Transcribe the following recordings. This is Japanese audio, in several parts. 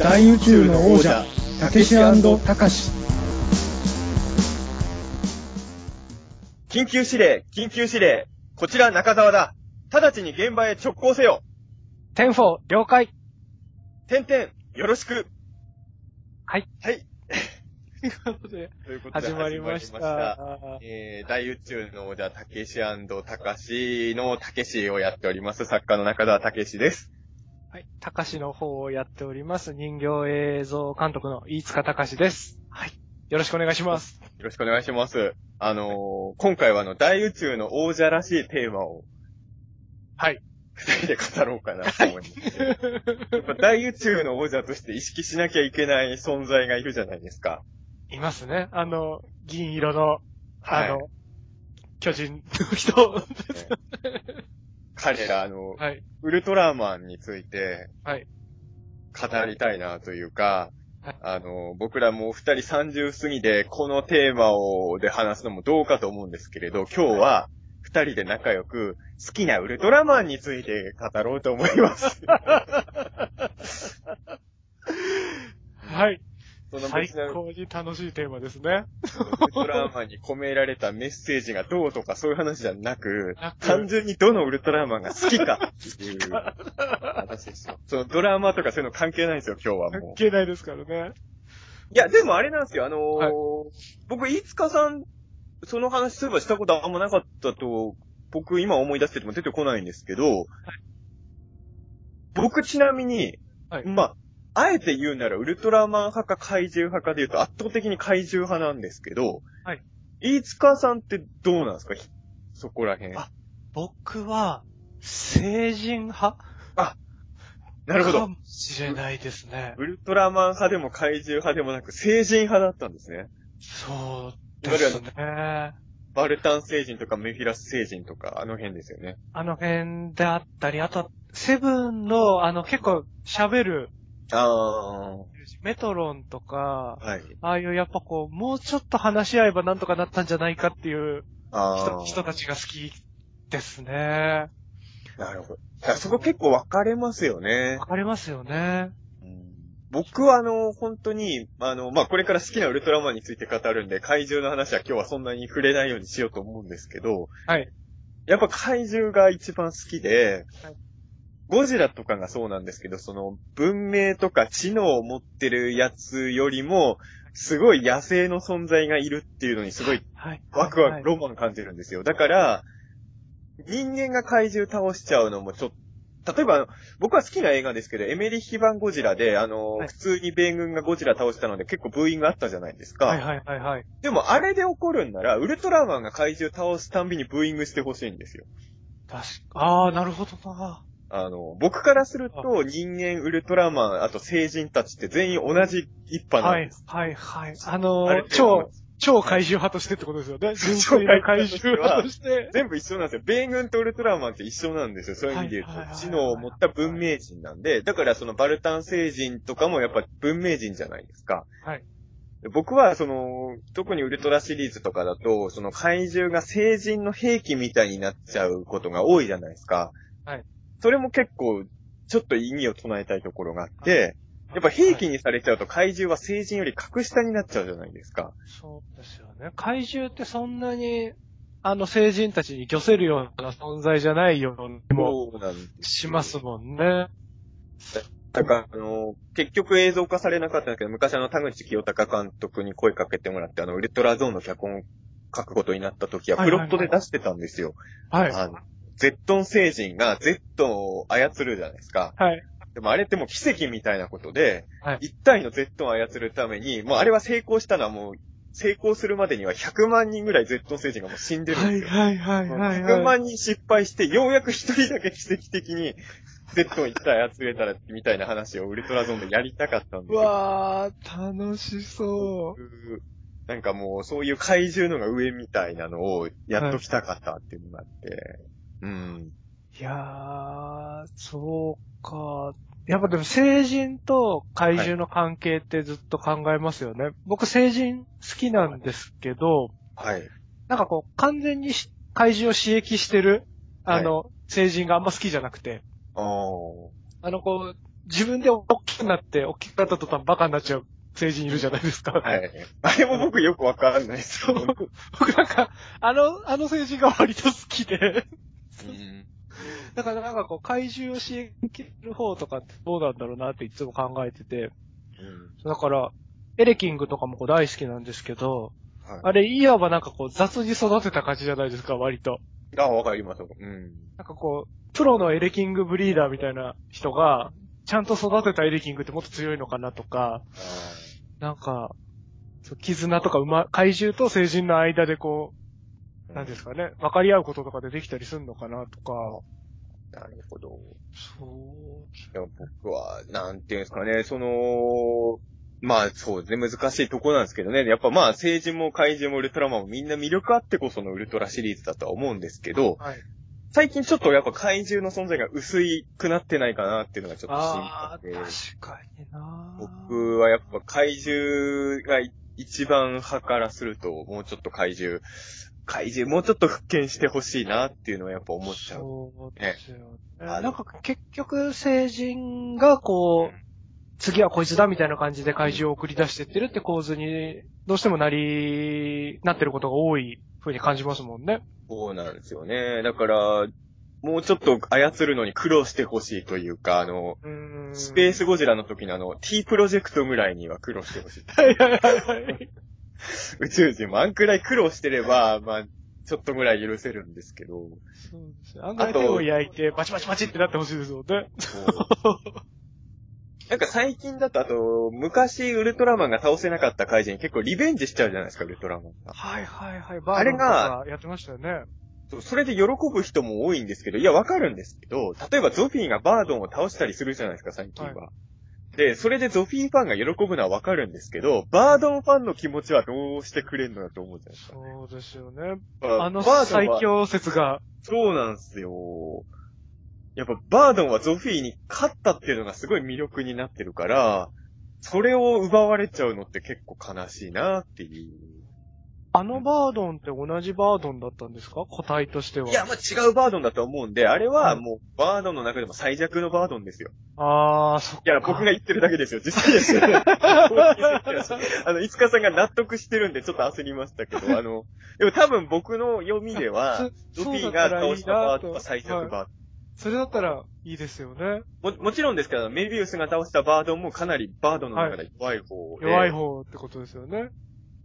大宇宙の王者たけしたかし緊急指令、緊急指令。こちら中澤だ。直ちに現場へ直行せよ。 ten-four、了解。点々、よろしく。はい。はい。ということで、始まりました。したえー、大宇宙の王者、たけしたかしのたけしをやっております、作家の中澤たけしです。はい。たかしの方をやっております、人形映像監督の飯塚たかしです。はい。よろしくお願いします。よろしくお願いします。あのー、今回はあの、大宇宙の王者らしいテーマをはい。二人で語ろうかなと思います。やっぱ大宇宙の王者として意識しなきゃいけない存在がいるじゃないですか。いますね。あの、銀色の、はいあの、巨人の人。彼ら、あの、はい。ウルトラマンについてはい。語りたいなというかはい、あの、僕らもう二人30過ぎでこのテーマをで話すのもどうかと思うんですけれど、今日は二人で仲良く好きなウルトラマンについて語ろうと思います。はい。その最高に楽しいテーマですね。ウルトラマンに込められたメッセージがどうとかそういう話じゃなく、なく単純にどのウルトラマンが好きかっていう 話ですよ。そのドラマとかそういうの関係ないんですよ、今日はもう。関係ないですからね。いや、でもあれなんですよ、あのーはい僕、飯塚さん、その話そういえばしたことあんまなかったと、僕今思い出してても出てこないんですけど、僕ちなみに、はいまあ、あえて言うならウルトラマン派か怪獣派かで言うと圧倒的に怪獣派なんですけど、はい。飯塚さんってどうなんですか？ひそこら辺。あ僕は、成人派？なるほど。かもしれないですね。ウルトラマン派でも怪獣派でもなく、成人派だったんですね。そうですね。バルタン星人とかメフィラス星人とか、あの辺ですよね。あの辺であったり、あとは、セブンの、あの、結構喋る、ああ。メトロンとか、はい。ああいうやっぱこう、もうちょっと話し合えばなんとかなったんじゃないかっていうあ人人たちが好きですね。なるほど。そこ結構分かれますよねわ。かりますよね。僕はあの、本当に、あの、まあ、これから好きなウルトラマンについて語るんで、怪獣の話は今日はそんなに触れないようにしようと思うんですけど、はい。やっぱ怪獣が一番好きで、はいゴジラとかがそうなんですけど、その文明とか知能を持ってるやつよりも、すごい野生の存在がいるっていうのにすごいはい。ワクワク、はいロマン感じるんですよ。だから、人間が怪獣倒しちゃうのもちょっと、例えば僕は好きな映画ですけど、エメリヒ版ゴジラで、あの、はい普通に米軍がゴジラ倒したので結構ブーイングあったじゃないですか。はいはいはいはい。でもあれで起こるんなら、ウルトラマンが怪獣倒すたんびにブーイングしてほしいんですよ。確か、ああ、なるほどな。あの、僕からすると、人間、ウルトラマン、あと成人たちって全員同じ一派なんはいです。はいはい。あのあれ、超、超怪獣派としてってことですよね。純粋な怪獣派として。全部一緒なんですよ。米軍とウルトラマンって一緒なんですよ。そういう意味で言うと。はいはいはいはい知能を持った文明人なんで、だからそのバルタン星人とかもやっぱ文明人じゃないですか。はい。で僕はその、特にウルトラシリーズとかだと、その怪獣が成人の兵器みたいになっちゃうことが多いじゃないですか。はい。それも結構、ちょっと意味を唱えたいところがあって、やっぱ兵器にされちゃうと怪獣は成人より格下になっちゃうじゃないですか。そうですよね。怪獣ってそんなに、あの、成人たちに漁せるような存在じゃないようにもしますもんね。だから、あの、結局映像化されなかったんですけど、昔あの、田口清隆監督に声かけてもらって、あの、ウルトラゾーンの脚本を書くことになった時は、はいはいはいプロットで出してたんですよ。はい。あの、ゼットン星人がゼットンを操るじゃないですか。はい。でもあれってもう奇跡みたいなことで、はい一体のゼットンを操るために、もうあれは成功したのはもう、成功するまでには100万人ぐらいゼットン星人がもう死んでるんですよ。はいはいはい100はい。万人失敗して、ようやく一人だけ奇跡的に、ゼットン一体操れたら、みたいな話をウルトラゾーンでやりたかったんですうよ。わー、楽しそう。なんかもう、そういう怪獣のが上みたいなのをやっときたかったっていうのがあって。うん。いやー、そうか。やっぱでも成人と怪獣の関係ってずっと考えますよね。僕成人好きなんですけど、はい。なんかこう完全にし怪獣を刺激してる、あの、成人があんま好きじゃなくて、あー。あのこう、自分で大きくなって、大きくなった途端バカになっちゃう成人いるじゃないですか。はい。あれも僕よくわかんないですよ。僕なんか、あの、あの成人が割と好きで。うんだからなんかこう、怪獣を刺激する方とかってどうなんだろうなっていつも考えてて。だから、エレキングとかもこう大好きなんですけど、はいあれ、いわばなんかこう、雑に育てた感じじゃないですか、割と。あ、わかります。うん。なんかこう、プロのエレキングブリーダーみたいな人が、ちゃんと育てたエレキングってもっと強いのかなとか、なんか、絆とか馬、怪獣と成人の間でこう、なんですかね、分かり合うこととかでできたりするのかなとか、なるほど。そう。いや僕は、なんていうんですかね、その、まあそうですね、難しいとこなんですけどね。やっぱまあ、成人も怪獣もウルトラマンもみんな魅力あってこそのウルトラシリーズだとは思うんですけど、はい。最近ちょっとやっぱ怪獣の存在が薄いくなってないかなっていうのがちょっと心配で。確かにな僕はやっぱ怪獣が一番派からすると、もうちょっと怪獣、怪獣もうちょっと復権してほしいなっていうのはやっぱ思っちゃう。そうですよね。あのなんか結局、成人がこう、次はこいつだみたいな感じで怪獣を送り出してってるって構図に、どうしてもなり、なってることが多い風に感じますもんね。そうなんですよね。だから、もうちょっと操るのに苦労してほしいというか、あの。スペースゴジラの時のあの、T プロジェクトぐらいには苦労してほしい。はいはいはいはい。宇宙人もあんくらい苦労してれば、まあ、ちょっとぐらい許せるんですけど。そうですね。案外手を焼いて、バチバチバチってなってほしいですもんね。なんか最近だと、あと、昔ウルトラマンが倒せなかった怪人に結構リベンジしちゃうじゃないですか、ウルトラマンが。はいはいはい。あれがバーナーとかやってましたよね。それで喜ぶ人も多いんですけど、いや、わかるんですけど、例えばゾフィーがバードンを倒したりするじゃないですか、最近は。で、それでゾフィーファンが喜ぶのはわかるんですけど、バードンファンの気持ちはどうしてくれんのだと思うじゃないですか。そうですよね。ああの最強説が。そうなんですよ。やっぱバードンはゾフィーに勝ったっていうのがすごい魅力になってるから、それを奪われちゃうのって結構悲しいなっていう。あのバードンって同じバードンだったんですか？個体としては。いや、まあ、違うバードンだと思うんで、あれはもうバードンの中でも最弱のバードンですよ。あー、そっか。いや、僕が言ってるだけですよ。実際ですよ。あの、いつかさんが納得してるんでちょっと焦りましたけど、あの、でも多分僕の読みでは、そゾフィーが倒したバードンは最弱バーそれだったらいいですよね。ドン。も、もちろんですけど、メビウスが倒したバードンもかなりバードンの中で弱い方で、弱い方ってことですよね。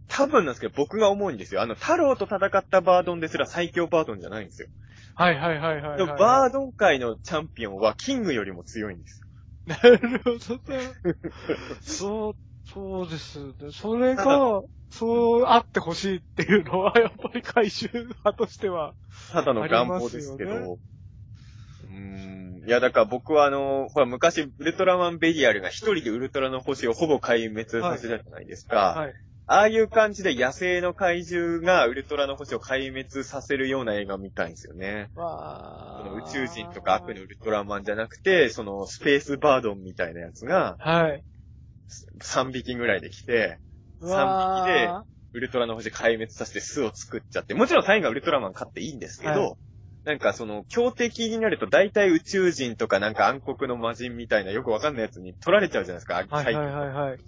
多分なんですけど、僕が思うんですよ。あの、太郎と戦ったバードンですら最強バードンじゃないんですよ。はいはいはいはい、はい。でも、バードン界のチャンピオンはキングよりも強いんですよ。なるほどね。そう、そうですね。それが、そうあってほしいっていうのは、やっぱり回収派としては。ただの願望ですけど。うーん。いや、だから僕はあの、ほら、昔、ウルトラマンベリアルが一人でウルトラの星をほぼ壊滅させたじゃないですか。はい。ああいう感じで野生の怪獣がウルトラの星を壊滅させるような映画見たいんですよね。わその宇宙人とか悪のウルトラマンじゃなくて、そのスペースバードンみたいなやつがはい。3匹ぐらいで来て、わ3匹でウルトラの星壊滅させて巣を作っちゃって、もちろんタイがウルトラマン勝っていいんですけど、はいなんかその、強敵になると大体宇宙人とかなんか暗黒の魔人みたいなよくわかんないやつに取られちゃうじゃないですか、はいはいはいはい。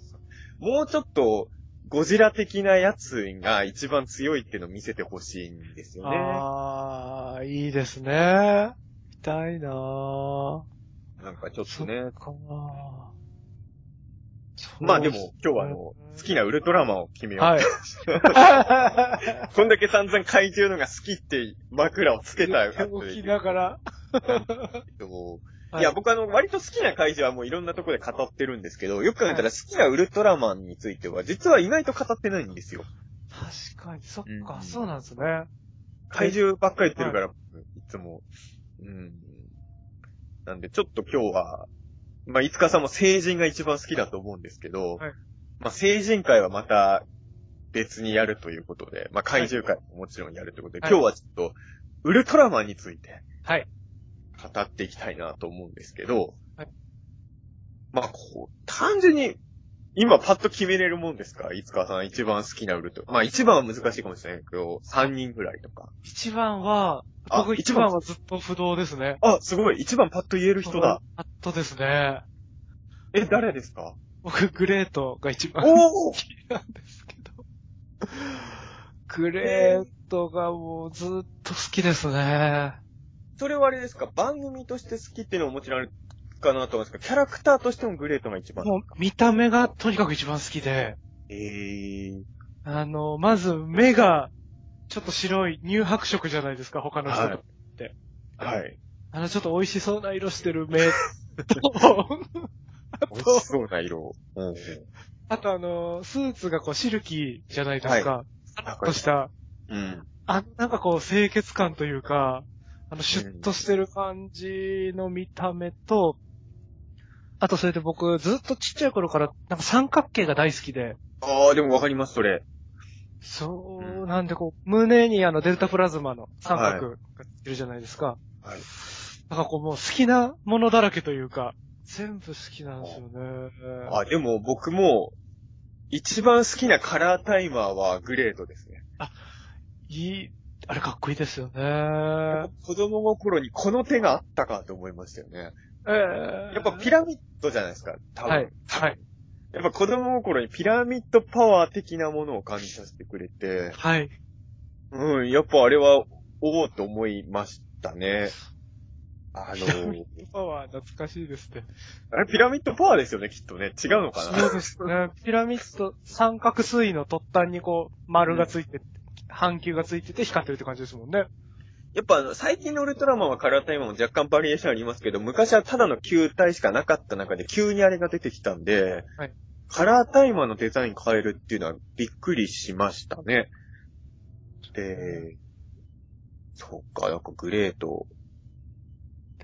もうちょっと、ゴジラ的なやつが一番強いっていうのを見せてほしいんですよね。ああ、いいですね。見たいなぁ。なんかちょっとね。かなまあでも、今日はあの、好きなウルトラマンを決めよう。はい。こんだけ散々怪獣のが好きって枕をつけた後起きでながら。はいや、僕あの、割と好きな怪獣はもういろんなところで語ってるんですけど、よく考えたら好きなウルトラマンについては、実は意外と語ってないんですよ。確かに、そっか、うんそうなんですね。怪獣ばっかり言ってるから、いつも。うん。なんで、ちょっと今日は、まあ、いつかさんも成人が一番好きだと思うんですけど、はいまあ、成人会はまた別にやるということで、まあ、怪獣会ももちろんやるということで、はい今日はちょっと、ウルトラマンについてはい。語っていきたいなと思うんですけど、はいまあ、こう、単純に、今パッと決めれるもんですか？いつかさん一番好きなウルトラ。まあ一番は難しいかもしれないけど、3人ぐらいとか。一番は、あ僕一番はずっと不動ですね。あ、すごい。一番パッと言える人だ。。パッとですね。え、誰ですか？僕、グレートが一番好きなんですけど。グレートがもうずっと好きですね。それはあれですか？番組として好きっていうのももちろんあるかなと思うんですけど、キャラクターとしてもグレートが一番。もう見た目がとにかく一番好きで、えー。あの、まず目がちょっと白い乳白色じゃないですか、他の人と。はいはい。あの、ちょっと美味しそうな色してる目と、あ 美味しと、そうな色。うん。あとあの、スーツがこうシルキーじゃないですか。さらっとした、うん。あ、なんかこう清潔感というか、あの、シュッとしてる感じの見た目と、あとそれで僕ずっとちっちゃい頃からなんか三角形が大好きで、ああ、でもわかります、それ。そうう、なんでこう、胸にあのデルタプラズマの三角がついてるじゃないですか。はい。なんかこうもう好きなものだらけというか、全部好きなんですよね。あ、でも僕も、一番好きなカラータイマーはグレートですね。いい、あれかっこいいですよね。子供の頃にこの手があったかと思いましたよね。ええやっぱピラミッドじゃないですか、多分。はい。はい。やっぱ子供の頃にピラミッドパワー的なものを感じさせてくれて、はい。うん、やっぱあれは、おおと思いましたね。あピラミの、ッドパワー懐かしいですね。あれピラミッドパワーですよね、きっとね。違うのかな？そうですね。ピラミッド、三角錐の突端にこう、丸がついて、半球がついてて光ってるって感じですもんね。やっぱ最近のウルトラマンはカラータイマーも若干バリエーションありますけど、昔はただの球体しかなかった中で急にあれが出てきたんで、はいカラータイマーのデザイン変えるっていうのはびっくりしましたね。で、そっか、なんかグレート。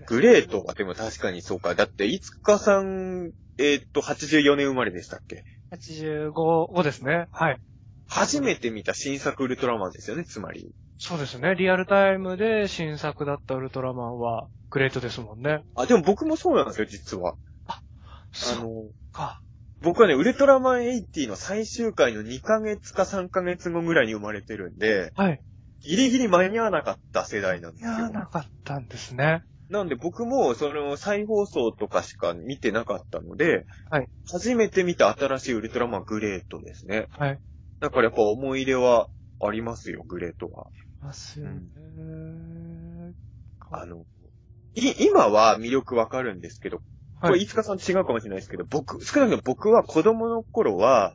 グレートはでも確かにそうか。だって、いつかさん、えーっと、84年生まれでしたっけ？85、5ですね。はい。初めて見た新作ウルトラマンですよね、つまり。そうですね。リアルタイムで新作だったウルトラマンは、グレートですもんね。あ、でも僕もそうなんですよ、実は。あそっの、か。僕はね、ウルトラマン80の最終回の2ヶ月か3ヶ月後ぐらいに生まれてるんで、はい。ギリギリ間に合わなかった世代なんですよ。いやー、なかったんですね。なんで僕も、その、再放送とかしか見てなかったので、はい。初めて見た新しいウルトラマングレートですね。はい。だからやっぱ思い入れはありますよ、グレートは。ますよね。あの、い、今は魅力わかるんですけど、これ、はい。いつかさん違うかもしれないですけど、僕、少なくとも僕は子供の頃は、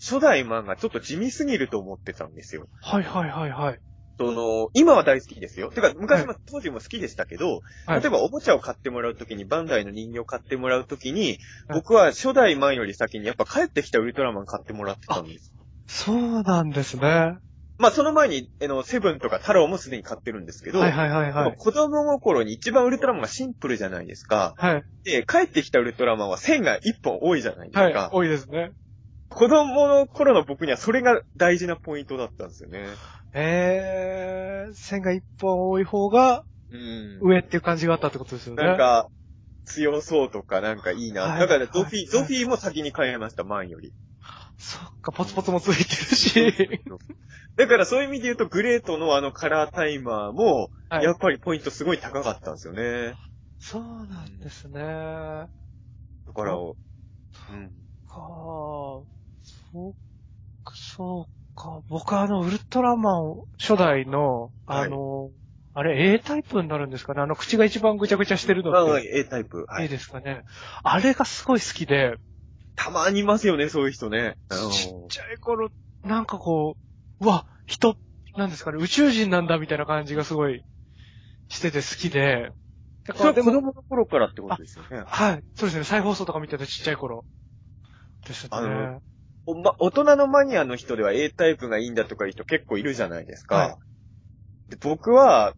初代漫画ちょっと地味すぎると思ってたんですよ。はいはいはいはい。その、今は大好きですよ。てか、昔も、当時も好きでしたけど、はい例えばおもちゃを買ってもらうときに、バンダイの人形を買ってもらうときに、はい僕は初代漫より先にやっぱ帰ってきたウルトラマン買ってもらってたんです。そうなんですね。まあその前に、あの、セブンとか太郎もすでに買ってるんですけど、はいはいはいはい。子供心に一番ウルトラマンがシンプルじゃないですか。はい。で、帰ってきたウルトラマンは線が一本多いじゃないですか。はい。多いですね。子供の頃の僕にはそれが大事なポイントだったんですよね。えー、線が一本多い方がうん。上っていう感じがあったってことですよね。なん、か、強そうとかなんかいいな。はいだからゾフィー、はいゾフィーも先に買いました、マンより。そっか、ポツポツもついてるし。だからそういう意味で言うと、グレートのあのカラータイマーも、はいやっぱりポイントすごい高かったんですよね。そうなんですね。だから、うん。かそうか、そうか。僕あの、ウルトラマン初代の、あの、あれ A タイプになるんですかね？あの、口が一番ぐちゃぐちゃしてるのまあ、って。A タイプ。は A い。ですかね？あれがすごい好きで、たまにいますよね、そういう人ね。ちっちゃい頃、なんかこう、うわ、人、なんですかね、宇宙人なんだみたいな感じがすごいしてて好きで。だそれは子も、供の頃からってことですよね。はい、そうですね、再放送とか見ててちっちゃい頃。ですね。あのおま、大人のマニアの人では A タイプがいいんだとかいう人結構いるじゃないですか。はいで僕は、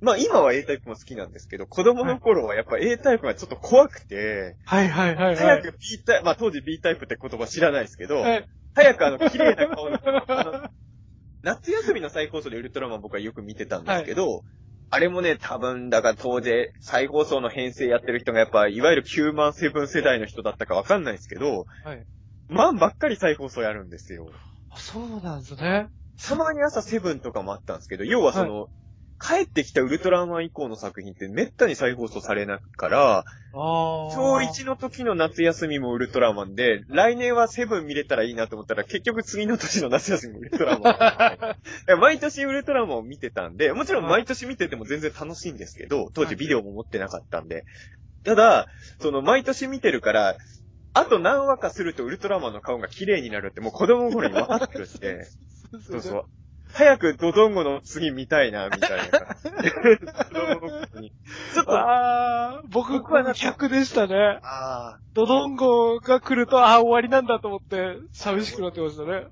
まあ今は A タイプも好きなんですけど、子供の頃はやっぱ A タイプがちょっと怖くて、はいはいはいはい。早く B タイプ、まあ当時 B タイプって言葉知らないですけど、はい早くあの綺麗な顔の、あの、夏休みの再放送でウルトラマン僕はよく見てたんですけど、あれもね、多分、だから当時、再放送の編成やってる人がやっぱ、いわゆる9万セブン世代の人だったかわかんないですけど、はい。マンばっかり再放送やるんですよ。あそうなんですね。たまに朝セブンとかもあったんですけど、要はその、帰ってきたウルトラマン以降の作品ってめったに再放送されないから。小1の時の夏休みもウルトラマンで、来年はセブン見れたらいいなと思ったら、結局次の年の夏休みもウルトラマン。毎年ウルトラマンを見てたんで、もちろん毎年見てても全然楽しいんですけど、当時ビデオも持ってなかったんで。ただ、その毎年見てるから、あと何話かするとウルトラマンの顔が綺麗になるってもう子供の頃に分かってるんで、そうそう。早くドドンゴの次見たいな、みたいな。子供の頃に。ちょっと、あ僕は逆でしたね。あドドンゴが来ると、ああ、終わりなんだと思って、寂しくなってましたね。ー、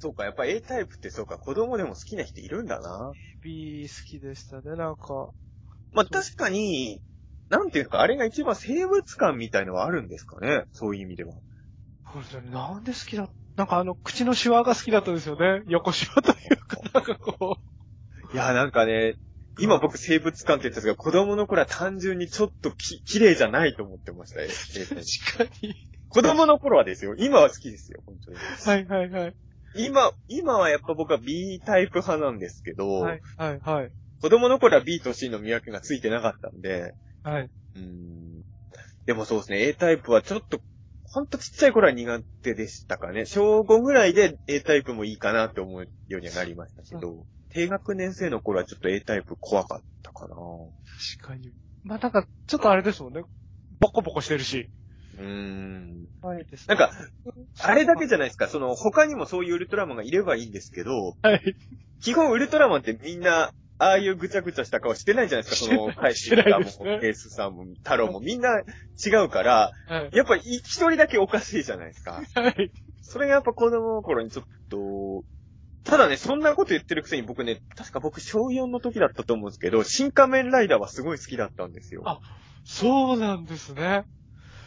そうか、やっぱ A タイプってそうか、子供でも好きな人いるんだな。B 好きでしたね、なんか。まあ確かに、なんていうか、あれが一番生物感みたいのはあるんですかね。そういう意味では。そうですよね。なんで好きだなんかあの、口のシワが好きだったんですよね。横シワというか、なんかこいや、なんかね、今僕生物感って言ったんですが、子供の頃は単純にちょっとき、綺麗じゃないと思ってましたよ。確かに。子供の頃はですよ。今は好きですよ、本当に。はいはいはい。今、今はやっぱ僕は B タイプ派なんですけど、はいはいはい。子供の頃は B と C の見分けがついてなかったんで、はい。うーん。でもそうですね、A タイプはちょっと、ほんとちっちゃい頃は苦手でしたかね。小5ぐらいで A タイプもいいかなって思うようにはなりましたけど、低学年生の頃はちょっと A タイプ怖かったかな。確かに。まあなんか、ちょっとあれですもんね。ボコボコしてるし。うーん。はいですなんか、あれだけじゃないですか、その他にもそういうウルトラマンがいればいいんですけど、はい。基本ウルトラマンってみんな、ああいうぐちゃぐちゃした顔してないじゃないですか、その、カイシしてさんもないですね、ケースさんも、太郎もみんな違うから、はい。やっぱり一人だけおかしいじゃないですか。はい。それがやっぱ子供の頃にちょっと、ただね、そんなこと言ってるくせに僕ね、確か僕小4の時だったと思うんですけど、新仮面ライダーはすごい好きだったんですよ。あそうなんですね。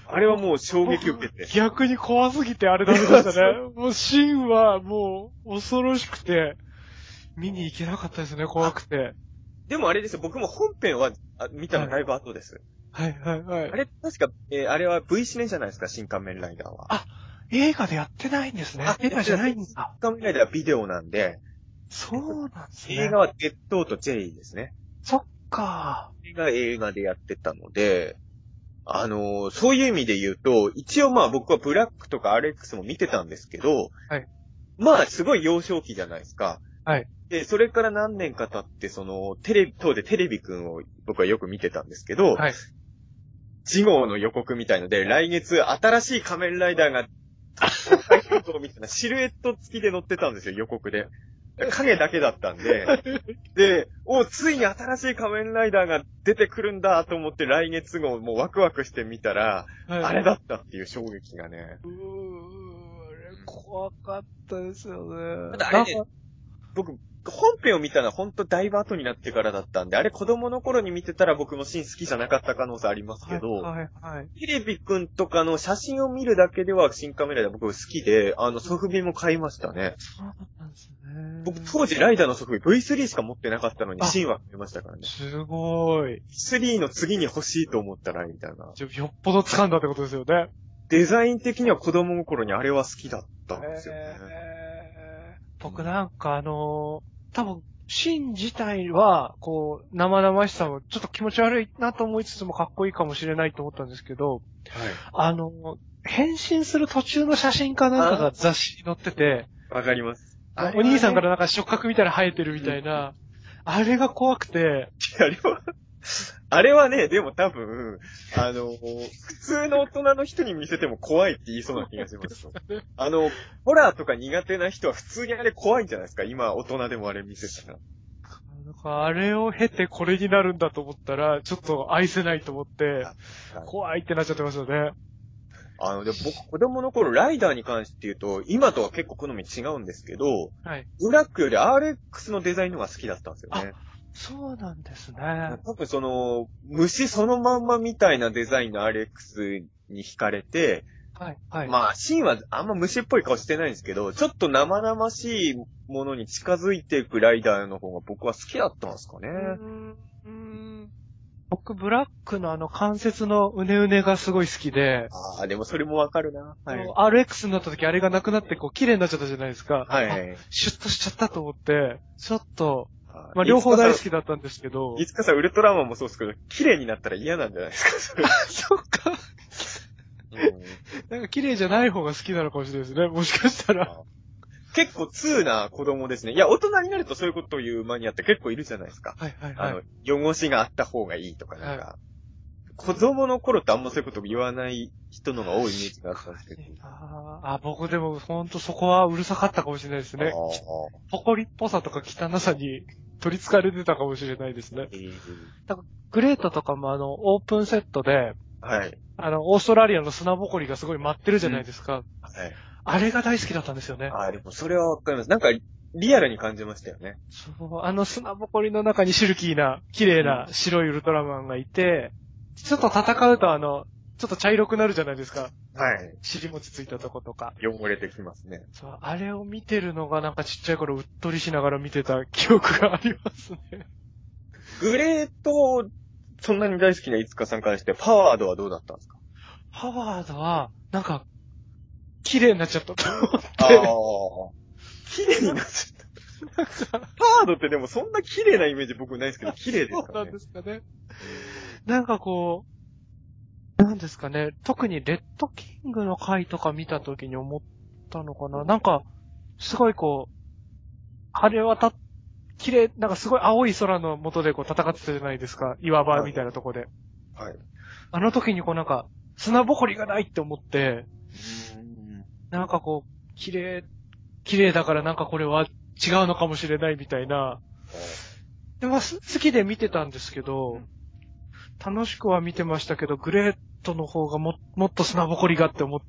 あれはもう衝撃を受けて。逆に怖すぎてあれだったでしたね。もうシーンはもう恐ろしくて、見に行けなかったですね、怖くて。でもあれですよ、僕も本編はあ見たのだいぶ後です。はいはいはい。あれ、確か、えーあれは V シネじゃないですか、新仮面ライダーは。あ映画でやってないんですねあ。映画じゃないんですか。新仮面ライダーはビデオなんで、そうなんですね。映画はデッドーとジェリーですね。そっか。映画映画でやってたので、あのーそういう意味で言うと、一応まあ僕はブラックとか RX も見てたんですけど、はいまあすごい幼少期じゃないですか。はい。で、それから何年か経って、その、テレビ、当でテレビくんを僕はよく見てたんですけど、はい。次号の予告みたいので、来月新しい仮面ライダーが、みたいな シルエット付きで載ってたんですよ、予告で。影だけだったんで。で、お、ついに新しい仮面ライダーが出てくるんだと思って来月号もうワクワクしてみたら、はいあれだったっていう衝撃がね。うーあれ怖かったですよね。あれね僕、本編を見たのは本当だいぶ後になってからだったんで、あれ子供の頃に見てたら僕もシーン好きじゃなかった可能性ありますけど、はいはいはい。テレビくんとかの写真を見るだけでは新カメラで僕好きで、あの、ソフビも買いましたね。そうなんですね。僕当時ライダーのソフビ V3 しか持ってなかったのにあシーンは買いましたからね。すごい。3の次に欲しいと思ったら、みたいな。よっぽど掴んだってことですよね。デザイン的には子供の頃にあれは好きだったんですよね。えー僕なんかあのー多分、シーン自体は、こう、生々しさもちょっと気持ち悪いなと思いつつもかっこいいかもしれないと思ったんですけど、あのー変身する途中の写真かなんかが雑誌に載ってて、はい。わかります。お兄さんかららなんか触覚見たら生えてるみたいな、あれが怖くて、あれは、あれはね、でも多分、あの、普通の大人の人に見せても怖いって言いそうな気がします。あの、ホラーとか苦手な人は普通にあれ怖いんじゃないですか？今大人でもあれ見せたら。なんかあれを経てこれになるんだと思ったら、ちょっと愛せないと思って、怖いってなっちゃってますよね。あの、で僕、子供の頃、ライダーに関して言うと、今とは結構好み違うんですけど、はい。ブラックより RX のデザインの方が好きだったんですよね。そうなんですね。多分その、虫そのまんまみたいなデザインの RX に惹かれて、はい。はい。まあ、シーンはあんま虫っぽい顔してないんですけど、ちょっと生々しいものに近づいていくライダーの方が僕は好きだったんですかね。うーん僕、ブラックのあの関節のうねうねがすごい好きで、ああ、でもそれもわかるな。はい。RX になった時あれがなくなってこう綺麗になっちゃったじゃないですか。はい、あはい。シュッとしちゃったと思って、ちょっと、まあ、両方大好きだったんですけど。いつかさん、ウルトラマンもそうですけど、綺麗になったら嫌なんじゃないですか、それ。そっか。うんなんか綺麗じゃない方が好きなのかもしれないですね。もしかしたら。結構通な子供ですね。いや、大人になるとそういうこと言うマニアって結構いるじゃないですか。はいはいあはい。の、汚しがあった方がいいとかなんか、子供の頃ってあんまそういうこと言わない人のが多いイメージがあったんですけど。あーあ、僕でもほんとそこはうるさかったかもしれないですね。あ埃っぽさとか汚さに取り憑かれてたかもしれないですね。グレートとかもあの、オープンセットで、はい。あの、オーストラリアの砂ぼこりがすごい舞ってるじゃないですか。はい。あれが大好きだったんですよね。あーでもそれはわかります。なんか、リアルに感じましたよね。そう、あの砂ぼこりの中にシルキーな、綺麗な白いウルトラマンがいて、ちょっと戦うとあの、ちょっと茶色くなるじゃないですか。はい。尻餅ついたとことか。汚れてきますね。そう、あれを見てるのがなんかちっちゃい頃うっとりしながら見てた記憶がありますね。グレート、そんなに大好きないつかさんからして、パワードはどうだったんですか？ハワードは、なんか、綺麗になっちゃったと思って。ああ。綺麗になっちゃった。パワードってでもそんな綺麗なイメージ僕ないですけど、綺麗ですそうなかね。んですかね。なんかこう、なんですかね、特にレッドキングの回とか見た時に思ったのかな。なんか、すごいこう、晴れ渡っ、綺麗、なんかすごい青い空の下でこう戦ってたじゃないですか。岩場みたいなとこで。はい。あの時にこうなんか、砂ぼこりがないって思って、なんかこう、綺麗、綺麗だからなんかこれは違うのかもしれないみたいな。で、まあ、す好きで見てたんですけど、楽しくは見てましたけど、グレートの方がも、もっと砂ぼこりがって思っ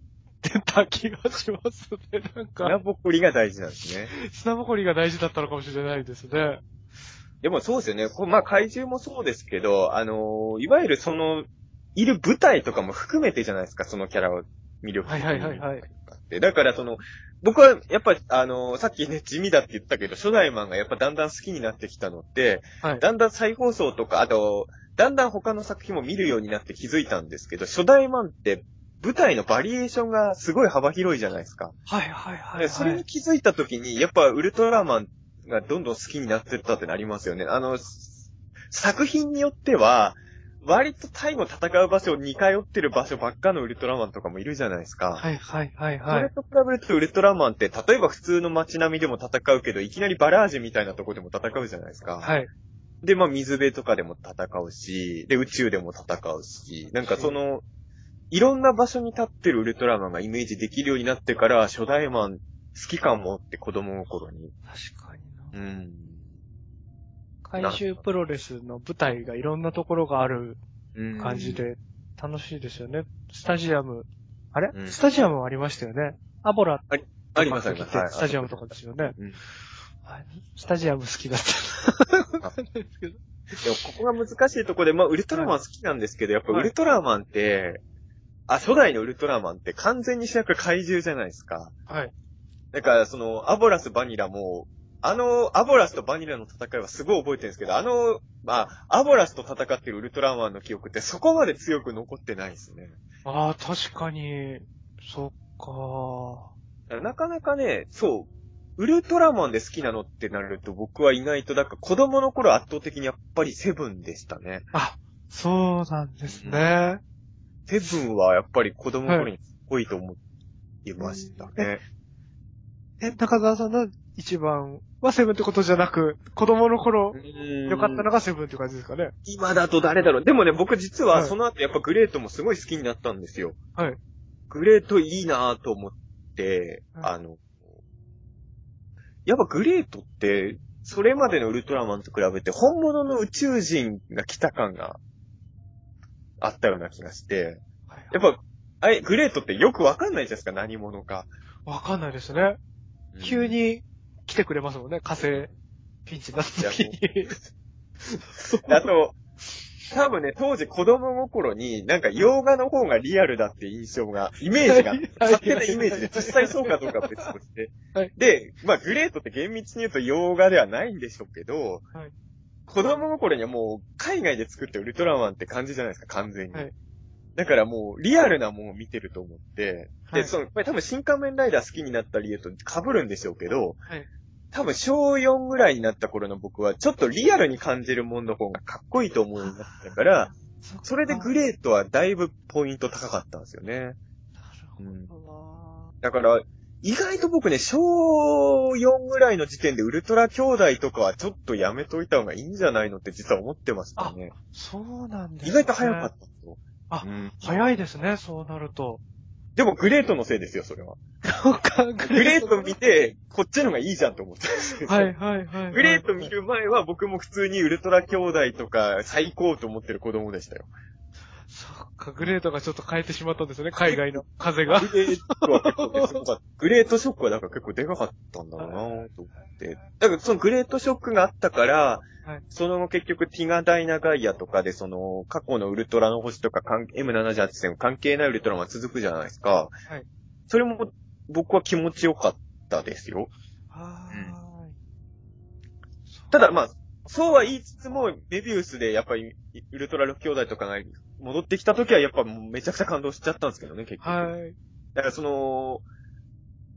てた気がしますね。なん砂か、ぼこりが大事なんですね。砂ぼこりが大事だったのかもしれないですね。でもそうですよね。こうまあ怪獣もそうですけど、あのーいわゆるその、いる舞台とかも含めてじゃないですか、そのキャラを魅力はいはいはいはいだからその、僕はやっぱあのーさっきね、地味だって言ったけど、初代マンがやっぱだんだん好きになってきたのって、はい。だんだん再放送とか、あと、だんだん他の作品も見るようになって気づいたんですけど、初代マンって舞台のバリエーションがすごい幅広いじゃないですか。はいはいはい、はい。でそれに気づいたときに、やっぱウルトラマンがどんどん好きになってったってなりますよね。あの、す作品によっては、割とタイム戦う場所を似通ってる場所ばっかのウルトラマンとかもいるじゃないですか。はいはいはいそはい。れと比べるとウルトラマンって、例えば普通の街並みでも戦うけど、いきなりバラージュみたいなとこでも戦うじゃないですか。はい。で、まあ水辺とかでも戦うし、で、宇宙でも戦うし、なんかその、いろんな場所に立ってるウルトラマンがイメージできるようになってから、初代マン好きかもって子供の頃に。確かにな。うん。怪獣プロレスの舞台がいろんなところがあるうん感じ。で楽しいですよね。スタジアム、あれ、うんスタジアムもありましたよね。アボラありますあります。はいスタジアムとかですよね。うんはいスタジアム好きだった。ないですけど。でもここが難しいところで、まあ、ウルトラマン好きなんですけど、やっぱウルトラマンって、あ、初代のウルトラマンって完全に主役怪獣じゃないですか。はい。だから、その、アボラス、バニラも、あの、アボラスとバニラの戦いはすごい覚えてるんですけど、あの、まあ、アボラスと戦ってるウルトラマンの記憶ってそこまで強く残ってないですね。ああ、確かに、そっか。なかなかね、そう、ウルトラマンで好きなのってなると僕は意外と、だから子供の頃圧倒的にやっぱりセブンでしたね。あ、そうなんですね。セブンはやっぱり子供の頃にすごいと思いましたね。え、中澤さんの一番はセブンってことじゃなく、子供の頃、良かったのがセブンって感じですかね。今だと誰だろう。でもね、僕実ははいその後やっぱグレートもすごい好きになったんですよ。はい。グレートいいなぁと思って、はいあの、やっぱグレートって、それまでのウルトラマンと比べて本物の宇宙人が来た感があったような気がして、やっぱ、あれ、グレートってよくわかんないじゃないですか、何者か。わかんないですね。急に来てくれますもんね、火星。ピンチになった時に。あと、多分ね、当時子供心に、なんか洋画の方がリアルだって印象が、イメージが、はい。勝手なイメージで、実際そうかどうかは別として。はい。で、まあ、グレートって厳密に言うと洋画ではないんでしょうけど、はい。子供心にはもう、海外で作ったウルトラマンって感じじゃないですか、完全に。はい。だからもう、リアルなものを見てると思って、で、はい。その、多分新仮面ライダー好きになった理由と被るんでしょうけど、はい多分小4ぐらいになった頃の僕は、ちょっとリアルに感じるものの方がかっこいいと思うようになったから、それでグレートはだいぶポイント高かったんですよね。なるほどなだから、意外と僕ね、小4ぐらいの時点でウルトラ兄弟とかはちょっとやめといた方がいいんじゃないのって実は思ってましたね。そうなんですね。意外と早かった。あうん早いですね、そうなると。でもグレートのせいですよ、それは。グ グレート見て、こっちのがいいじゃんと思ってたんですけどはいはいはいはい。グレート見る前は僕も普通にウルトラ兄弟とか最高と思ってる子供でしたよ。そっか、グレートがちょっと変えてしまったんですね、海外の風が。グレートは結構でかかった。グレートショックはだから結構でかかったんだろうなと思って。だからそのグレートショックがあったから、はいその後結局ティガダイナガイアとかでその過去のウルトラの星とか関 M78 戦関係ないウルトラマン続くじゃないですか。はいそれも僕は気持ちよかったですよ。はーい。ただまあ、そうは言いつつも、メビウスでやっぱり、ウルトラ6兄弟とかが戻ってきた時はやっぱめちゃくちゃ感動しちゃったんですけどね、結局。はい。だからその、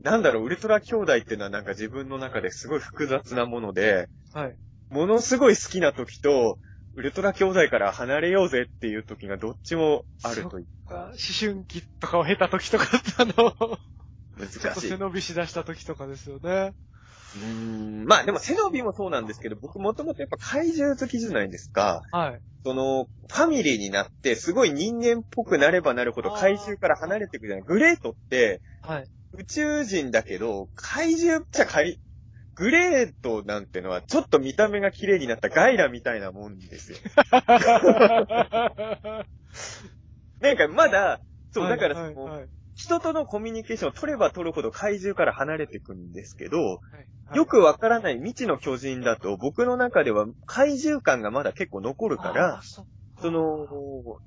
なんだろう、ウルトラ兄弟っていうのはなんか自分の中ですごい複雑なもので、はい。ものすごい好きな時と、ウルトラ兄弟から離れようぜっていう時がどっちもあるというか、思春期とかを経た時とか、あの、ちょっと難しい。背伸びしだした時とかですよね。うーんまあでも背伸びもそうなんですけど、僕もともとやっぱ怪獣好きじゃないですか。はい。その、ファミリーになって、すごい人間っぽくなればなるほど怪獣から離れていくじゃない。グレートって、はい。宇宙人だけど、怪獣っちゃ怪、グレートなんてのは、ちょっと見た目が綺麗になったガイラみたいなもんですよ。なんかまだ、そう、だからその、はいはいはい人とのコミュニケーションを取れば取るほど怪獣から離れていくんですけど、はい。よくわからない未知の巨人だと、僕の中では怪獣感がまだ結構残るからその、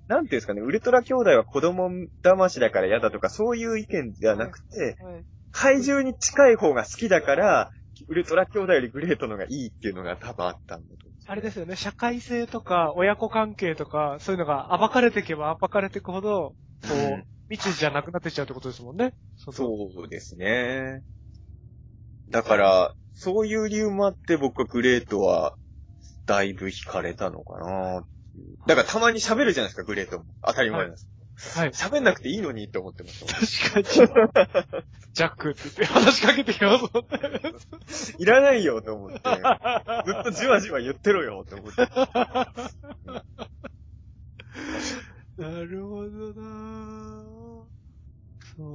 なんていうんですかね、ウルトラ兄弟は子供騙しだから嫌だとか、そういう意見ではなくて、はい。怪獣に近い方が好きだから、ウルトラ兄弟よりグレートのがいいっていうのが多分あったんだと思う。あれですよね、社会性とか、親子関係とか、そういうのが暴かれていけば暴かれていくほど、こうん。う、未知じゃなくなってっちゃうってことですもんね。そうですね。だから、そういう理由もあって僕はグレートは、だいぶ惹かれたのかなだからたまに喋るじゃないですか、グレートも。当たり前です。はい。喋んなくていいのにって思ってました。確かに。ジャックって言って話しかけてきますもんね。いらないよと思って。ずっとじわじわ言ってろよって思って。なるほどなぁ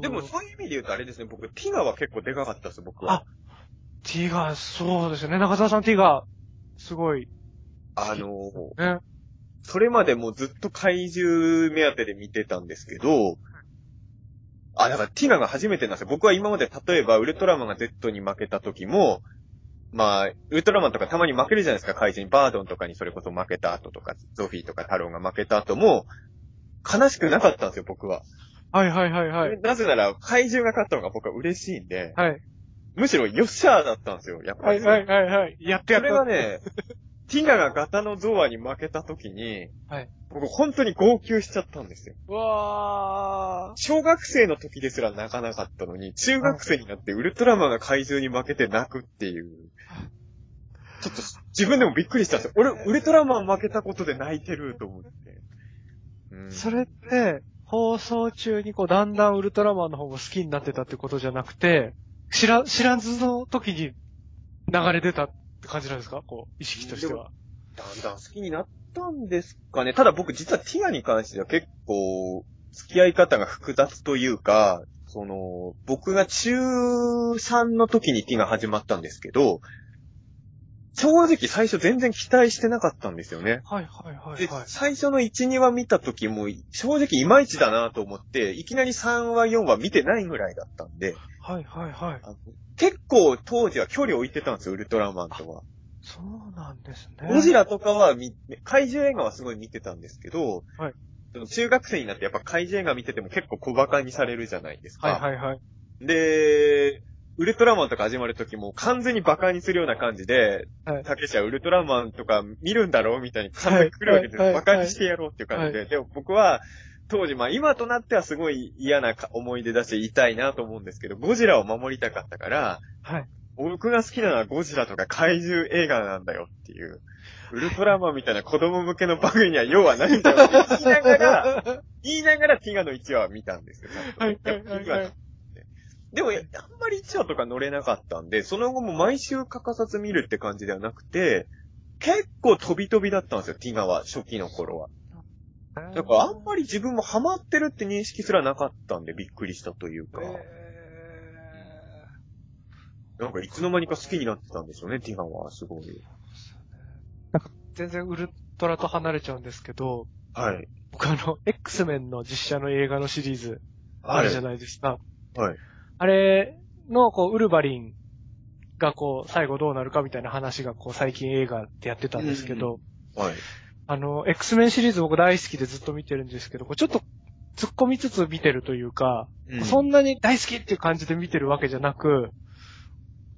でもそういう意味で言うとあれですね、僕、ティガは結構でかかったです、僕は。あティガー、そうですよね。中澤さんティガー、すごい。あのね。それまでもうずっと怪獣目当てで見てたんですけど、あ、だからティガが初めてなんですよ。僕は今まで例えばウルトラマンが Z に負けた時も、まあ、ウルトラマンとかたまに負けるじゃないですか、怪獣に。バードンとかにそれこそ負けた後とか、ゾフィーとか太郎が負けた後も、悲しくなかったんですよ、僕は。はいはいはいはい。なぜなら、怪獣が勝ったのが僕は嬉しいんで、はい。むしろよっしゃーだったんですよ、やっぱり。はいはいはいはい。やってやそった。れはね、ティガがガタのゾアに負けた時に、はい。僕本当に号泣しちゃったんですよ。うわー。小学生の時ですら泣かなかったのに、中学生になってウルトラマンが怪獣に負けて泣くっていう。ちょっと自分でもびっくりしたんですよ。俺、ウルトラマン負けたことで泣いてると思って。うんそれって、放送中にこう、だんだんウルトラマンの方が好きになってたってことじゃなくて、知ら、知らずの時に流れ出たって感じなんですか？こう、意識としては。だんだん好きになったんですかね。ただ僕実はティガに関しては結構、付き合い方が複雑というか、その、僕が中3の時にティガ始まったんですけど、正直最初全然期待してなかったんですよね。はいはいはいではい、。最初の1、2話見た時も、正直いまいちだなと思って、いきなり3話、4話見てないぐらいだったんで、はいはいはい。結構当時は距離を置いてたんですよ、ウルトラマンとは。そうなんですね。ゴジラとかは見、怪獣映画はすごい見てたんですけど、はい中学生になってやっぱ怪獣映画見てても結構小馬鹿にされるじゃないですか。はいはいはい。で、ウルトラマンとか始まる時も完全に馬鹿にするような感じで、はいたけしはウルトラマンとか見るんだろうみたいに感じてくるわけです。はいはい馬鹿にしてやろうっていう感じで。はでも僕は、当時、まあ今となってはすごい嫌なか思い出だし痛いなと思うんですけど、ゴジラを守りたかったから、はい。僕が好きなのはゴジラとか怪獣映画なんだよっていう。ウルトラマンみたいな子供向けの番組には要はないんだよって言いながら、言いながらティガの1話は見たんですよ。でも、あんまり1話とか乗れなかったんで、その後も毎週欠かさず見るって感じではなくて、結構飛び飛びだったんですよ、ティガは、初期の頃は。だからあんまり自分もハマってるって認識すらなかったんでびっくりしたというか、なんかいつの間にか好きになってたんでしょうね、ティガは、すごい。全然ウルトラと離れちゃうんですけど、はい。僕あの、X メンの実写の映画のシリーズあるじゃないですか。はい。あれの、こう、ウルヴァリンがこう、最後どうなるかみたいな話がこう、最近映画でやってたんですけど、はい。あの、X メンシリーズ僕大好きでずっと見てるんですけど、こうちょっと突っ込みつつ見てるというか、うん。そんなに大好きっていう感じで見てるわけじゃなく、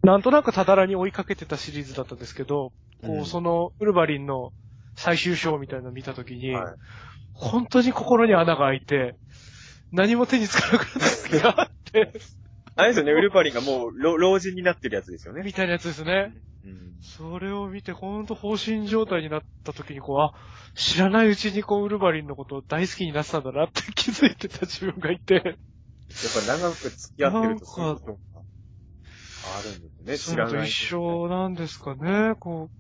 なんとなくただらに追いかけてたシリーズだったんですけど、こうその、ウルヴァリンの最終章みたいなのを見たときに、はい。本当に心に穴が開いて、何も手につかなくなった時があって、あれですよね、ウルパリンがもう老老人になってるやつですよね。みたいなやつですね。うん。それを見て、ほんと放心状態になった時に、こう、あ、知らないうちにこう、ウルヴァリンのことを大好きになってたんだなって気づいてた自分がいて、やっぱ長く付き合ってるとそういうことがあるんですね、知らない。と一緒なんですかね、こう。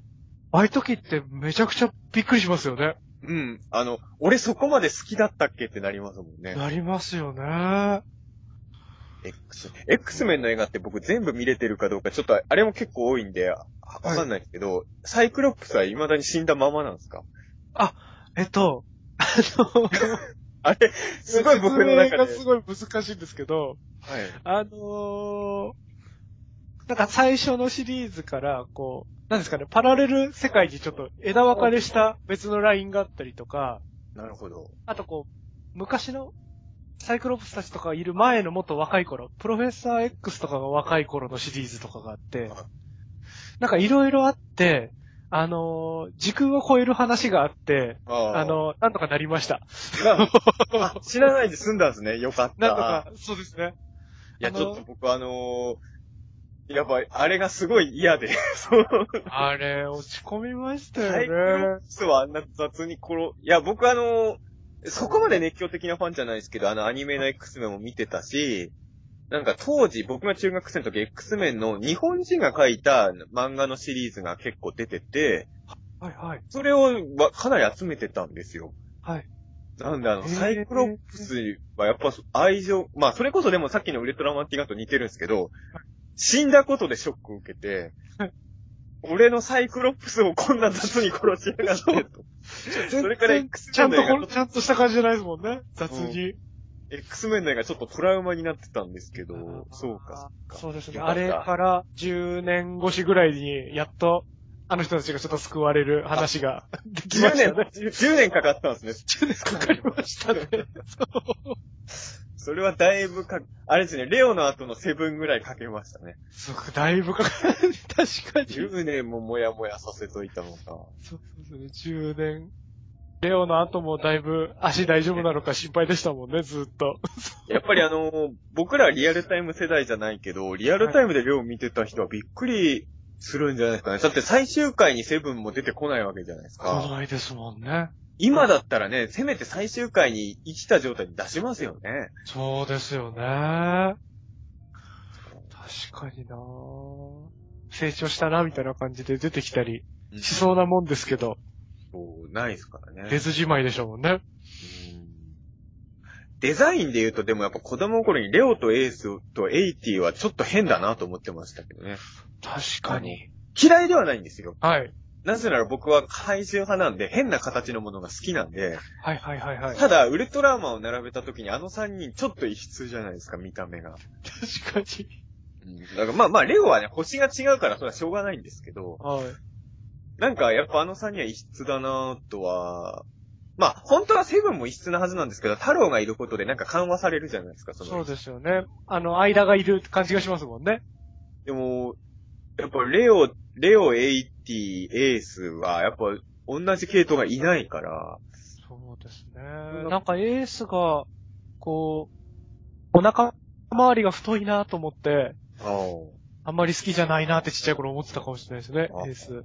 ああいう時ってめちゃくちゃびっくりしますよね。うん。あの、俺そこまで好きだったっけってなりますもんね。なりますよね。X、X メンの映画って僕全部見れてるかどうか、ちょっとあれも結構多いんで、あわかんないですけど、サイクロプスは未だに死んだままなんですか？えっと、あの、あれ、すごい僕の中で。がすごい難しいんですけど、はい。あのー、なんか最初のシリーズから、こう、なんですかね、パラレル世界にちょっと枝分かれした別のラインがあったりとか、なるほど。あとこう、昔のサイクロプスたちとかがいる前のもっと若い頃、プロフェッサー X とかが若い頃のシリーズとかがあってはい、なんかいろいろあって、あのー時空を超える話があって、ああ、のなんとかなりました。あ、知らないで済んだんですね。よかった。なんとか、そうですね。いや、あのちょっと僕あのーやっぱ、あれがすごい嫌で。あれ、落ち込みましたサイクロよね。プスはあんな雑に殺、いや、僕あのーそこまで熱狂的なファンじゃないですけど、あのアニメの X メンも見てたし、なんか当時僕が中学生の時 X メンの日本人が書いた漫画のシリーズが結構出てて、はいはい。それをわかなり集めてたんですよ。はい。なんであの、サイクロプスはやっぱ愛情、まあそれこそでもさっきのウルトラマンティガと似てるんですけど、死んだことでショックを受けてはい、俺のサイクロプスをこんな雑に殺しやがってと。それから X ちゃんとちゃんとした感じじゃないですもんね。雑に。X メンの映画ちょっとトラウマになってたんですけど、そうか、そうですね。あれから10年越しぐらいに、やっと、あの人たちがちょっと救われる話が できま10年、したね。10年かかったんですね。10年かかりましたね。それはだいぶか、あれですね、レオの後のセブンぐらいかけましたね。そうだいぶかかる。確かに。10年ももやもやさせといたのか。そうですね、10年。レオの後もだいぶ足大丈夫なのか心配でしたもんね、ずっと。やっぱりあの、僕らリアルタイム世代じゃないけど、リアルタイムでレオ見てた人はびっくりするんじゃないですかね。だって最終回にセブンも出てこないわけじゃないです来か。ないですもんね。今だったらね、せめて最終回に生きた状態に出しますよね。そうですよね。確かにな成長したな、みたいな感じで出てきたりしそうなもんですけど、そう、ないですからね。別じまいでしょうもんね。うんデザインで言うと、でもやっぱ子供の頃にレオとエースとエイティはちょっと変だなと思ってましたけどね。確かに。嫌いではないんですよ。はい。なぜなら僕は怪獣派なんで変な形のものが好きなんで、はいはいはいはい。ただウルトラマンを並べた時にあの3人ちょっと異質じゃないですか、見た目が。確かに。だからまあまあ、レオはね、星が違うからそれはしょうがないんですけど、はい。なんかやっぱあの3人は異質だなとは、まあ本当はセブンも異質なはずなんですけど、太郎がいることでなんか緩和されるじゃないですか、その。そうですよね。あの、間がいる感じがしますもんね。でも、やっぱレオ、レオ、エイティ、エースは、やっぱ同じ系統がいないから、そうですね。なんかエースが、こう、お腹周りが太いなと思って、ああんまり好きじゃないなってちっちゃい頃思ってたかもしれないですねあ、エース。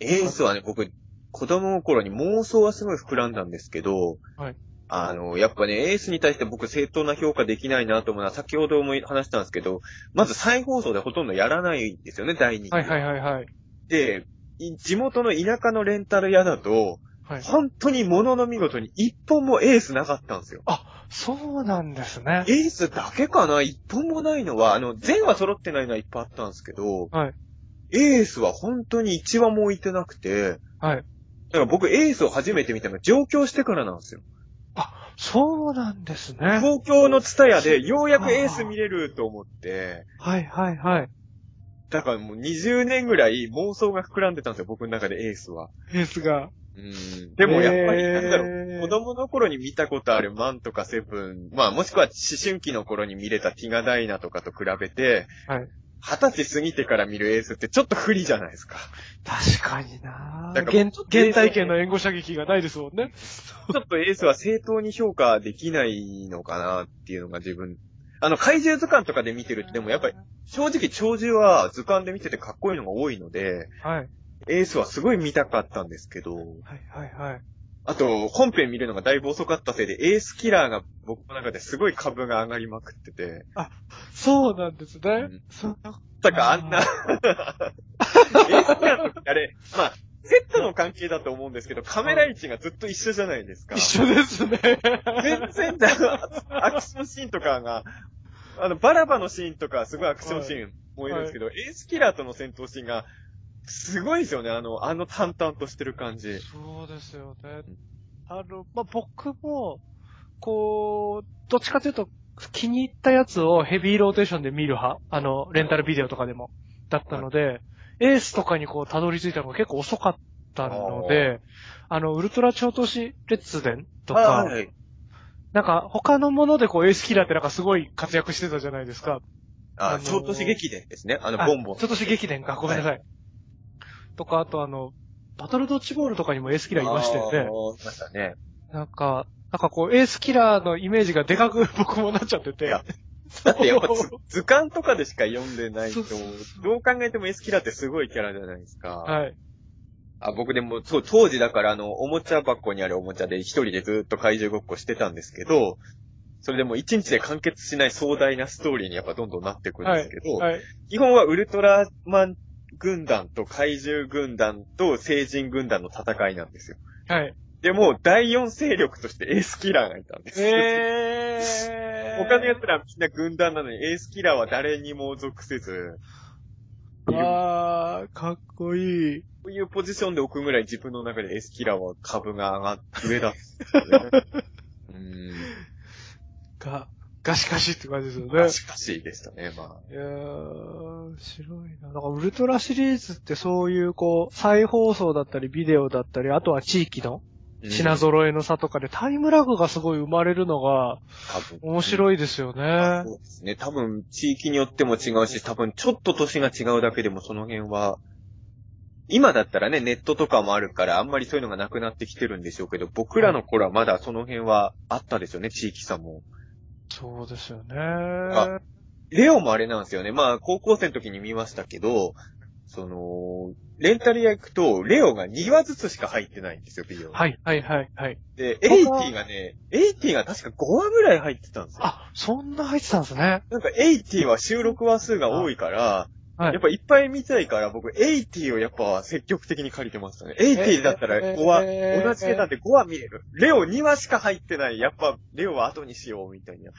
エースはね、僕、子供の頃に妄想はすごい膨らんだんですけど、はいあの、やっぱね、エースに対して僕正当な評価できないなと思うのは、先ほども話したんですけど、まず再放送でほとんどやらないんですよね、第2期。はいはいはいはい。で、い地元の田舎のレンタル屋だと、はい。本当に物の見事に一本もエースなかったんですよ。そうなんですね。エースだけかな？一本もないのは、あの、全は揃ってないのはいっぱいあったんですけど、はい。エースは本当に一話も置いてなくて、はい。だから僕エースを初めて見たのは上京してからなんですよ。そうなんですね。東京のツタヤでようやくエース見れると思って、はいはいはい。だからもう20年ぐらい妄想が膨らんでたんですよ、僕の中でエースは。エースが。うん。でもやっぱり、なんだろう、子供の頃に見たことあるマンとかセブン、まあもしくは思春期の頃に見れたティガダイナとかと比べて、はい。二十歳過ぎてから見るエースってちょっと不利じゃないですか。確かにななんか原、原体験の援護射撃がないですもんね。ちょっとエースは正当に評価できないのかなっていうのが自分。あの、怪獣図鑑とかで見てると、でもやっぱり、正直長寿は図鑑で見ててかっこいいのが多いので、はい。エースはすごい見たかったんですけど、はいはいはい。あと、本編見るのがだいぶ遅かったせいで、エースキラーが僕の中ですごい株が上がりまくってて、そうなんですね。うんそだからあんな、エースキラーってあれ、まあ、セットの関係だと思うんですけど、カメラ位置がずっと一緒じゃないですか。一緒ですね。全然だ、アクションシーンとかが、あの、バラバのシーンとかすごいアクションシーン燃えるんですけど、エースキラーとの戦闘シーンが、すごいですよね、あの、あの淡々としてる感じ。そうですよね。あの、まあ、僕も、こう、どっちかというと、気に入ったやつをヘビーローテーションで見る派あの、レンタルビデオとかでも。だったので、エースとかにこう、たどり着いたのが結構遅かったので、あの、ウルトラ超都市列伝とか、はい。なんか他のものでこう、エースキラーってなんかすごい活躍してたじゃないですか。ああ、のー超都市劇伝ですね。あの、あボンボン。ちょっと刺激伝か、ごめんなさい。とか、あとあの、バトルドッジボールとかにもエースキラーいましたよね。いましたね。なんか、なんかこう、エースキラーのイメージがでかく僕もなっちゃってて。いやだってやっぱそう図図鑑とかでしか読んでないとどう考えてもエースキラーってすごいキャラじゃないですか。はい。あ僕でも、そう、当時だからあの、おもちゃ箱にあるおもちゃで一人でずっと怪獣ごっこしてたんですけど、それでもう一日で完結しない壮大なストーリーにやっぱどんどんなってくるんですけど、はい。基本はウルトラマン軍団と怪獣軍団と聖人軍団の戦いなんですよ。はい。でも、第四勢力としてエースキラーがいたんですよ。えー。他の奴らはみんな軍団なのに、エースキラーは誰にも属せず、あー、かっこいい。こういうポジションで置くぐらい自分の中でエースキラーは株が上がって上だっね。うん。が、ガシガシって感じですよね。しかしでしたね、まあ。いやー、白いな。なんかウルトラシリーズってそういうこう、再放送だったりビデオだったり、あとは地域の品揃えの差とかでタイムラグがすごい生まれるのが。面い。白いですよね。そうですね。多分、地域によっても違うし、多分、ちょっと年が違うだけでもその辺は、今だったらね、ネットとかもあるから、あんまりそういうのがなくなってきてるんでしょうけど、僕らの頃はまだその辺はあったですよね、地域差も。そうですよね。あレオもあれなんですよね。まあ、高校生の時に見ましたけど、その、レンタル屋行くと、レオが2話ずつしか入ってないんですよ、ビデオ。はい、はい、はい、はい。で、エイティがね、エイティが確か5話ぐらい入ってたんですよ。あ、そんな入ってたんですね。なんかエイティは収録話数が多いから、はいやっぱいっぱい見たいから、僕、エイティをやっぱ積極的に借りてましたね。エイティだったら5話、えー同じ系なんで5話見れる。レオ2話しか入ってない。やっぱ、レオは後にしよう、みたいにやっ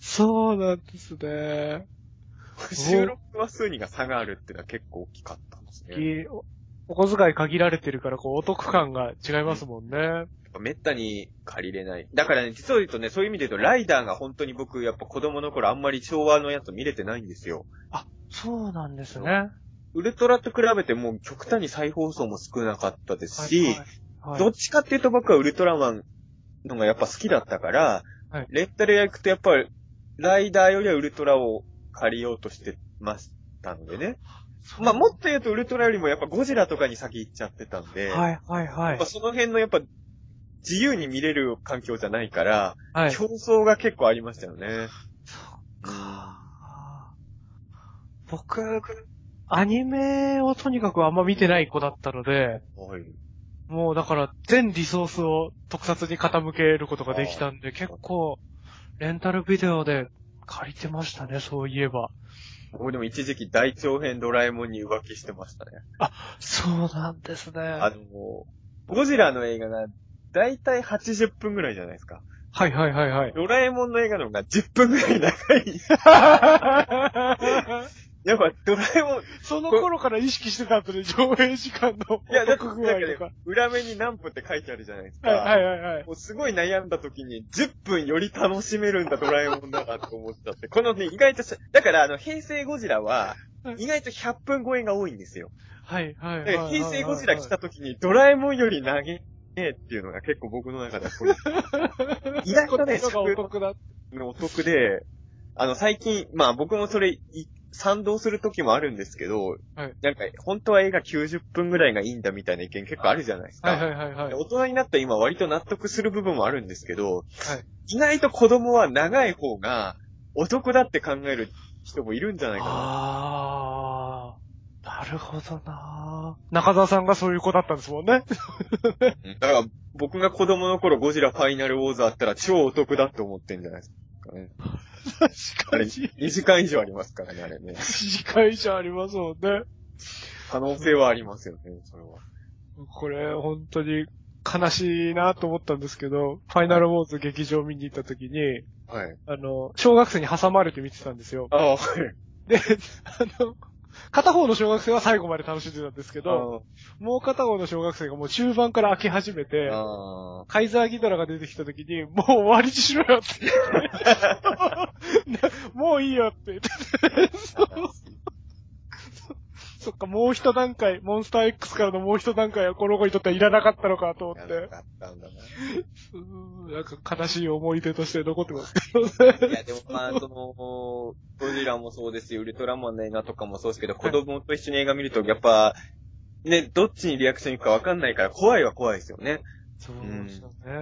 そうなんですね。て。収録話数にが差があるっていうのは結構大きかったんですね。おお小遣い限られてるから、こう、お得感が違いますもんね。ぱめったに借りれない。だからね、実を言うとね、そういう意味で言うと、ライダーが本当に僕、やっぱ子供の頃あんまり昭和のやつ見れてないんですよ。あ、そうなんですね。ウルトラと比べてもう極端に再放送も少なかったですし、はいはいどっちかっていうと僕はウルトラマンのがやっぱ好きだったから、はいレンタル屋行くとやっぱり、ライダーよりはウルトラを借りようとしてましたのでね。まあもっと言うとウルトラよりもやっぱゴジラとかに先行っちゃってたんで、はい、はい、はいやっぱ。その辺のやっぱ自由に見れる環境じゃないから、はい。競争が結構ありましたよね。か僕、アニメをとにかくあんま見てない子だったので、はい。もうだから全リソースを特撮に傾けることができたんで、結構、レンタルビデオで借りてましたね、そういえば。僕でも一時期大長編ドラえもんに浮気してましたね。そうなんですね。あの、ゴジラの映画がだいたい80分ぐらいじゃないですか。はいはいはいはい。ドラえもんの映画の方が10分ぐらい長い。やっぱドラえもん、その頃から意識してたんですね、上映時間のいや、だってなんかね裏目に何分って書いてあるじゃないですか。はいはいはいはい。もうすごい悩んだ時に、10分より楽しめるんだ、ドラえもんだなと思っちゃって。このね、意外とし、だからあの、平成ゴジラはは、い意外と100分超えが多いんですよ。はいはいはいだから平成ゴジラ来た時に、ドラえもんより投げねえっていうのが結構僕の中ではこれ 意外とねお得だ。お得で、あの、最近、まあ僕もそれ、い賛同する時もあるんですけど、はいなんか、本当は映画90分ぐらいがいいんだみたいな意見結構あるじゃないですか。はいはいはいはい。大人になった今割と納得する部分もあるんですけど、はい意外と子供は長い方がお得だって考える人もいるんじゃないかあー、なるほどな中澤さんがそういう子だったんですもんね。だから僕が子供の頃ゴジラファイナルウォーズあったら超お得だって思ってんじゃないですかね。確かに。2時間以上ありますからね、あれね。時間以上ありますもんね。可能性はありますよね、それは。これ、本当に悲しいなと思ったんですけど、ファイナルウォーズ劇場見に行った時に、はい。あの、小学生に挟まれて見てたんですよ。ああ、はい。で、あの、片方の小学生は最後まで楽しんでたんですけど、もう片方の小学生がもう中盤から飽き始めて、あカイザーギドラが出てきた時に、もう終わりにしろよって、もういいよって言って、そっか、もう一段階、モンスター X からのもう一段階はこの子にとってはいらなかったのかと思あ。ってやな、かったんだな。うんなんか悲しい思い出として残ってますけどね。いや、でもまあ、その、ゴジラもそうですし、ウルトラマンの映画とかもそうですけど、子供と一緒に映画見ると、やっぱ、ね、どっちにリアクションいくかわかんないから、怖いは怖いですよね。そうですよね。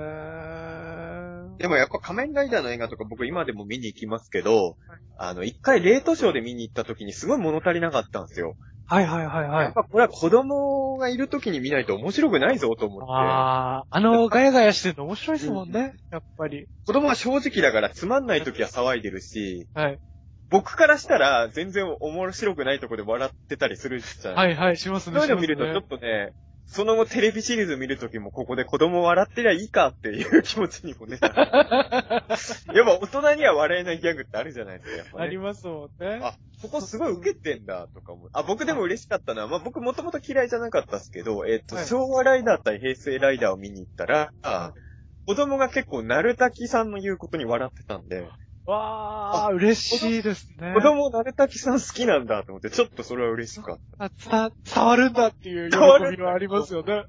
でもやっぱ仮面ライダーの映画とか僕今でも見に行きますけど、あの、一回レートショーで見に行った時にすごい物足りなかったんですよ。はいはいはいはい。やっぱこれは子供がいる時に見ないと面白くないぞと思って。ああ、あのガヤガヤしてるの面白いですもんね、やっぱり。子供は正直だからつまんない時は騒いでるし、はい。僕からしたら全然面白くないとこで笑ってたりするじゃないはいはい、しますね。そういうの見るとちょっとね、その後テレビシリーズ見るときもここで子供笑ってりゃいいかっていう気持ちにもね。やっぱ大人には笑えないギャグってあるじゃないですか、やっぱね。ありますもんね。あ、ここすごい受けてんだとかも。あ、僕でも嬉しかったのは、まあ僕もともと嫌いじゃなかったですけど、えっ、と、はい昭和ライダー対平成ライダーを見に行ったら、あ子供が結構、なるたきさんの言うことに笑ってたんで、わあ、嬉しいですね。子供なるたきさん好きなんだと思って、ちょっとそれは嬉しかった。あ伝伝わるんだっていう喜びはありますよね。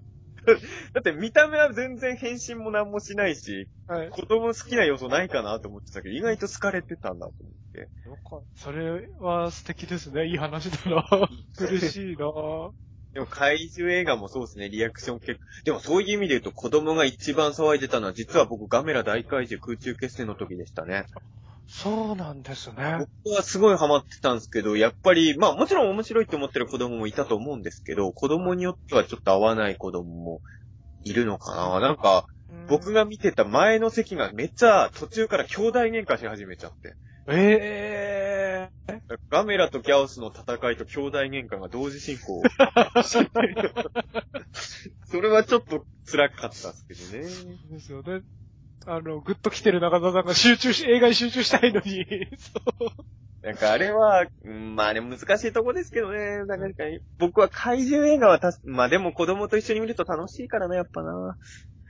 だって見た目は全然変身も何もしないし、はい。子供好きな要素ないかなと思ってたけど、意外と好かれてたんだと思って。それは素敵ですね。いい話だな。嬉しいなでも怪獣映画もそうですね、リアクション結構。でもそういう意味で言うと子供が一番騒いでたのは実は僕ガメラ大怪獣空中決戦の時でしたね。そうなんですね。僕はすごいハマってたんですけど、やっぱり、まあもちろん面白いって思ってる子供もいたと思うんですけど、子供によってはちょっと合わない子供もいるのかななんか、僕が、が見てた前の席がめっちゃ途中から兄弟喧嘩し始めちゃって。ええガメラとギャオスの戦いと兄弟喧嘩が同時進行。それはちょっと辛かったですけどね。ー、ですよね。あの、ぐっと来てる中田さんが集中し、映画に集中したいのに、そう。なんかあれは、うんまあね、難しいとこですけどね。なんか僕は怪獣映画はたす、まあでも子供と一緒に見ると楽しいからな、やっぱな。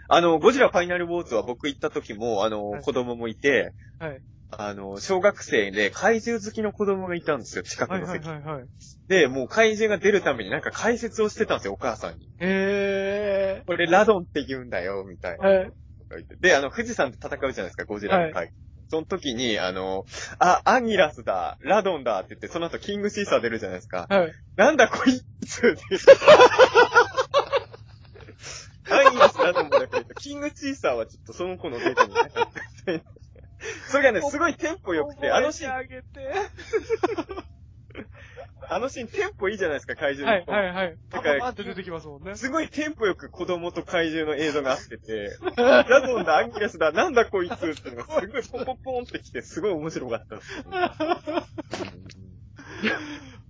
あの、ゴジラファイナルウォーズは僕行った時も、あの、はい子供もいて、はい。あの、小学生で怪獣好きの子供がいたんですよ、近くはいはいの席。はいはい。で、もう怪獣が出るためになんか解説をしてたんですよ、お母さんに。えこれラドンって言うんだよ、みたいー、な。はい。で、あの、富士山で戦うじゃないですか、ゴジラの回。その時に、あの、あ、アンギラスだ、ラドンだって言って、その後キングシーサー出るじゃないですか。はい。なんだこいつって。アンギラス、ラドンもだけど、キングシーサーはちょっとその子のデータになかった。それがね、すごいテンポ良くて、あのシーン、あのシーンテンポいいじゃないですか、怪獣の。はい、はい、はい。パだからパパって出てきますもんね。すごいテンポよく子供と怪獣の映像が合ってて、ラゾンだ、アンギラスだ、なんだこいつってのがすごいポンポンポンってきて、すごい面白かったです、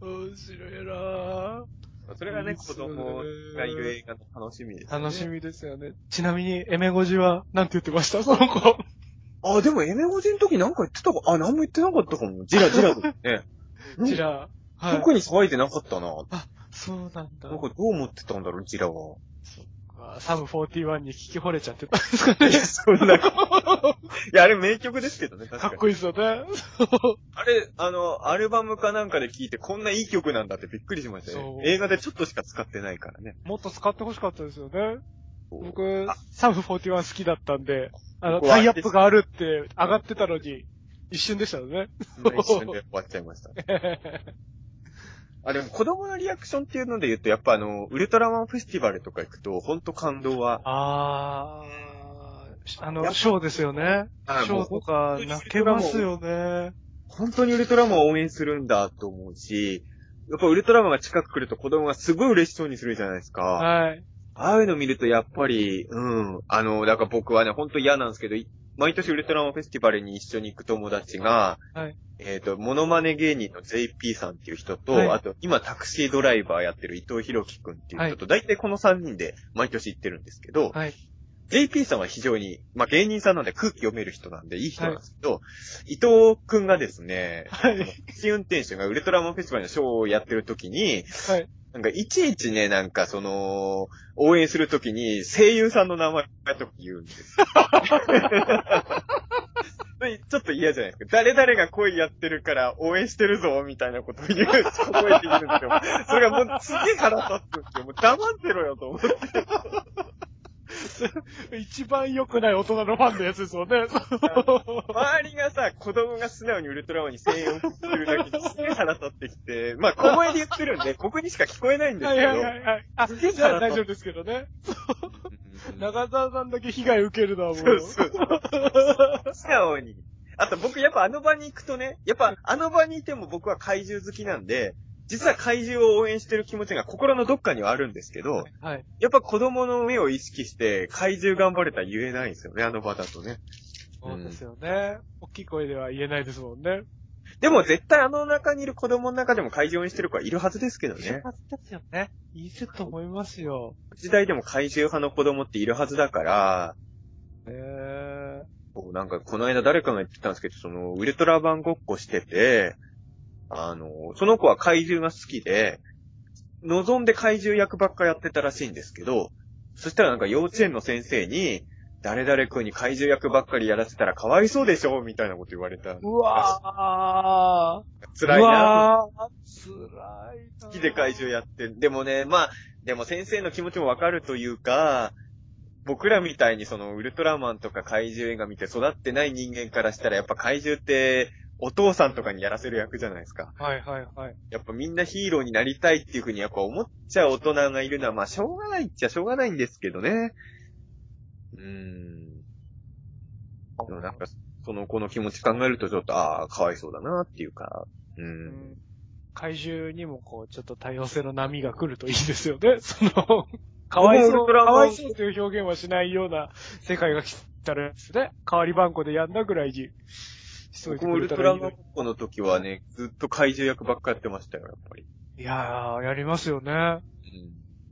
面白いなぁ。それがね、子供がいる映画の楽しみです、ね。楽しみですよね。ちなみに、エメゴジは、なんて言ってました？その子。あ、でもエメゴジの時なんか言ってたか、あ、なんも言ってなかったかも。ジラジラですね。ジラ。はい。特に騒いでなかったな。そうなんだなん。かどう思ってたんだろう、ジラは。あサム41に聞き惚れちゃってたんですかね。いや、そんな。いや、あれ名曲ですけどね、確かに。かっこいいですよね。あれ、あの、アルバムかなんかで聴いてこんないい曲なんだってびっくりしましたそうね。映画でちょっとしか使ってないからね。もっと使ってほしかったですよね。僕、サム41好きだったんで、あの、タイアップがあるって上がってたのに、一瞬でしたよね。一瞬で終わっちゃいました。あ、でも子供のリアクションっていうので言うと、やっぱあの、ウルトラマンフェスティバルとか行くと、ほんと感動は。あー、あの、ショーですよね。はいショーとか泣けますよね。本当にウルトラマンを応援するんだと思うし、やっぱウルトラマンが近く来ると子供がすごい嬉しそうにするじゃないですか。はい。ああいうの見るとやっぱり、うん。あの、だから僕はね、ほんと嫌なんですけど、い毎年ウルトラマンフェスティバルに一緒に行く友達が、はいえっ、と、モノマネ芸人の JP さんっていう人と、はいあと、今タクシードライバーやってる伊藤博樹くんっていう人と、大体この3人で毎年行ってるんですけど、はい。JP さんは非常に、まあ、芸人さんなんで空気読める人なんでいい人なんですけど、伊藤くんがですね、はい。運転手がウルトラマンフェスティバルのショーをやってる時に、はい。なんか、いちいちね、なんか、その、応援するときに、声優さんの名前とか言うんですよ。ちょっと嫌じゃないですか。誰々が恋やってるから応援してるぞ、みたいなことを言う、覚えているんですよ。それがもうすげえ腹立つんですよ。もう黙ってろよと思って。一番良くない大人のファンのやつですよね。周りがさ、子供が素直にウルトラマンに声援を送ってるだけですげえ腹立ってきて、まあ小声で言ってるんで、僕にしか聞こえないんですけど。はいはいはいはい。あ、じゃあ大丈夫ですけどね。うん長澤さんだけ被害受けるのはもう。そうそう。素直に。あと僕やっぱあの場に行くとね、やっぱあの場にいても僕は怪獣好きなんで、実は怪獣を応援してる気持ちが心のどっかにはあるんですけど、はい。やっぱ子供の目を意識して怪獣頑張れたら言えないんですよね、あの場だとね。そうですよね。大きい声では言えないですもんね。でも絶対あの中にいる子供の中でも怪獣を応援してる子はいるはずですけどね。ですよね。いると思いますよ。時代でも怪獣派の子供っているはずだから、えこうなんか、この間誰かが言ってたんですけど、その、ウルトラマンごっこしてて、あの、その子は怪獣が好きで、望んで怪獣役ばっかやってたらしいんですけど、そしたらなんか幼稚園の先生に、誰々君に怪獣役ばっかりやらせたらかわいそうでしょみたいなこと言われた。ー。うわー。辛いうな。辛いな。好きで怪獣やって。でもね、まあ、でも先生の気持ちもわかるというか、僕らみたいにそのウルトラマンとか怪獣映画見て育ってない人間からしたらやっぱ怪獣ってお父さんとかにやらせる役じゃないですか。はいはいはい。やっぱみんなヒーローになりたいっていうふうにやっぱ思っちゃう大人がいるのはまあしょうがないっちゃしょうがないんですけどね。うーん。でもなんか、その子の気持ち考えるとちょっと、ああ、かわいそうだなっていうか、う。うんん怪獣にもこう、ちょっと多様性の波が来るといいですよね。その、かわいそう、かわいそうという表現はしないような世界が来たらですね。代わり番号でやんだぐらいに僕もウルトラマンごっこの時はね、ずっと怪獣役ばっかやってましたよ、やっぱり。いやー、やりますよね。うん。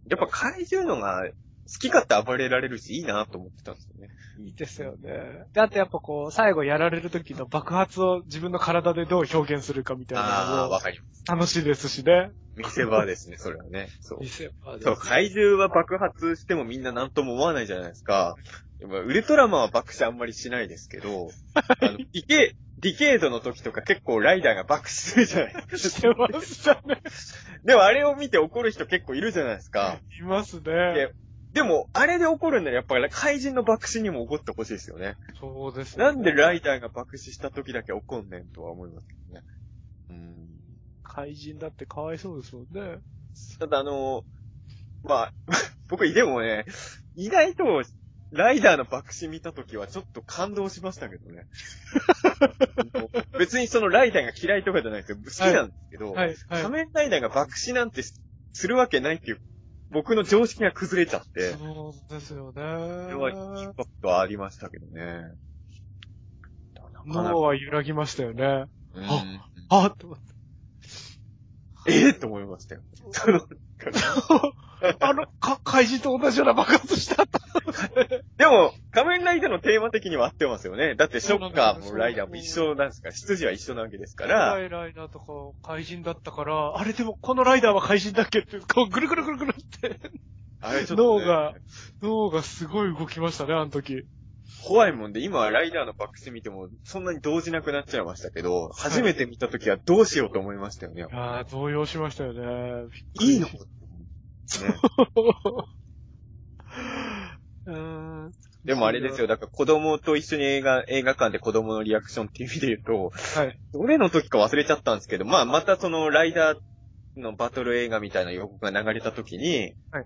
やっぱ怪獣のが好き勝手暴れられるし、いいなと思ってたんですよね。いいですよね。で、あとやっぱこう、最後やられる時の爆発を自分の体でどう表現するかみたいなああ、のもわかります。楽しいですしね。見せ場ですね、それはね。そう見。せ場ですそう、怪獣は爆発してもみんな何とも思わないじゃないですか。ウルトラマンは爆死あんまりしないですけど、あの、ディケ、ディケードの時とか結構ライダーが爆死するじゃないですしてましたね。でもあれを見て怒る人結構いるじゃないですか。いますねで。でも、あれで怒るんならやっぱり怪人の爆死にも怒ってほしいですよね。そうですね。なんでライダーが爆死した時だけ怒んねんとは思いますけどね。うん。怪人だってかわいそうですもんね。ライダーの爆死見たときはちょっと感動しましたけどね。別にそのライダーが嫌いとかじゃないですよ。好きなんですけど、はい、はい。仮面ライダーが爆死なんてするわけないっていう、僕の常識が崩れちゃって、そうですよね。それはインパクトはありましたけどね。脳は揺らぎましたよね。うんあっと思って。ええと思いましたよ。あの、か、怪人と同じような爆発した。でも、仮面ライダーのテーマ的には合ってますよね。だってショッカーもライダーも一緒なんですから、出自は一緒なわけですかラら、イライナーとか怪人だったから、あれでもこのライダーは怪人だっけって、こうぐるぐるぐるぐるって、あれちょっと、ね、脳が、脳がすごい動きましたね、あの時。怖いもんで、今はライダーの爆死見ても、そんなに動じなくなっちゃいましたけど、初めて見た時はどうしようと思いましたよね。いやー、動揺しましたよね。いいの？びっくね。でもあれですよ、だから子供と一緒に映画、映画館で子供のリアクションっていう意味で言うと、はい。どれの時か忘れちゃったんですけど、まあまたそのライダーのバトル映画みたいな予告が流れた時に、はい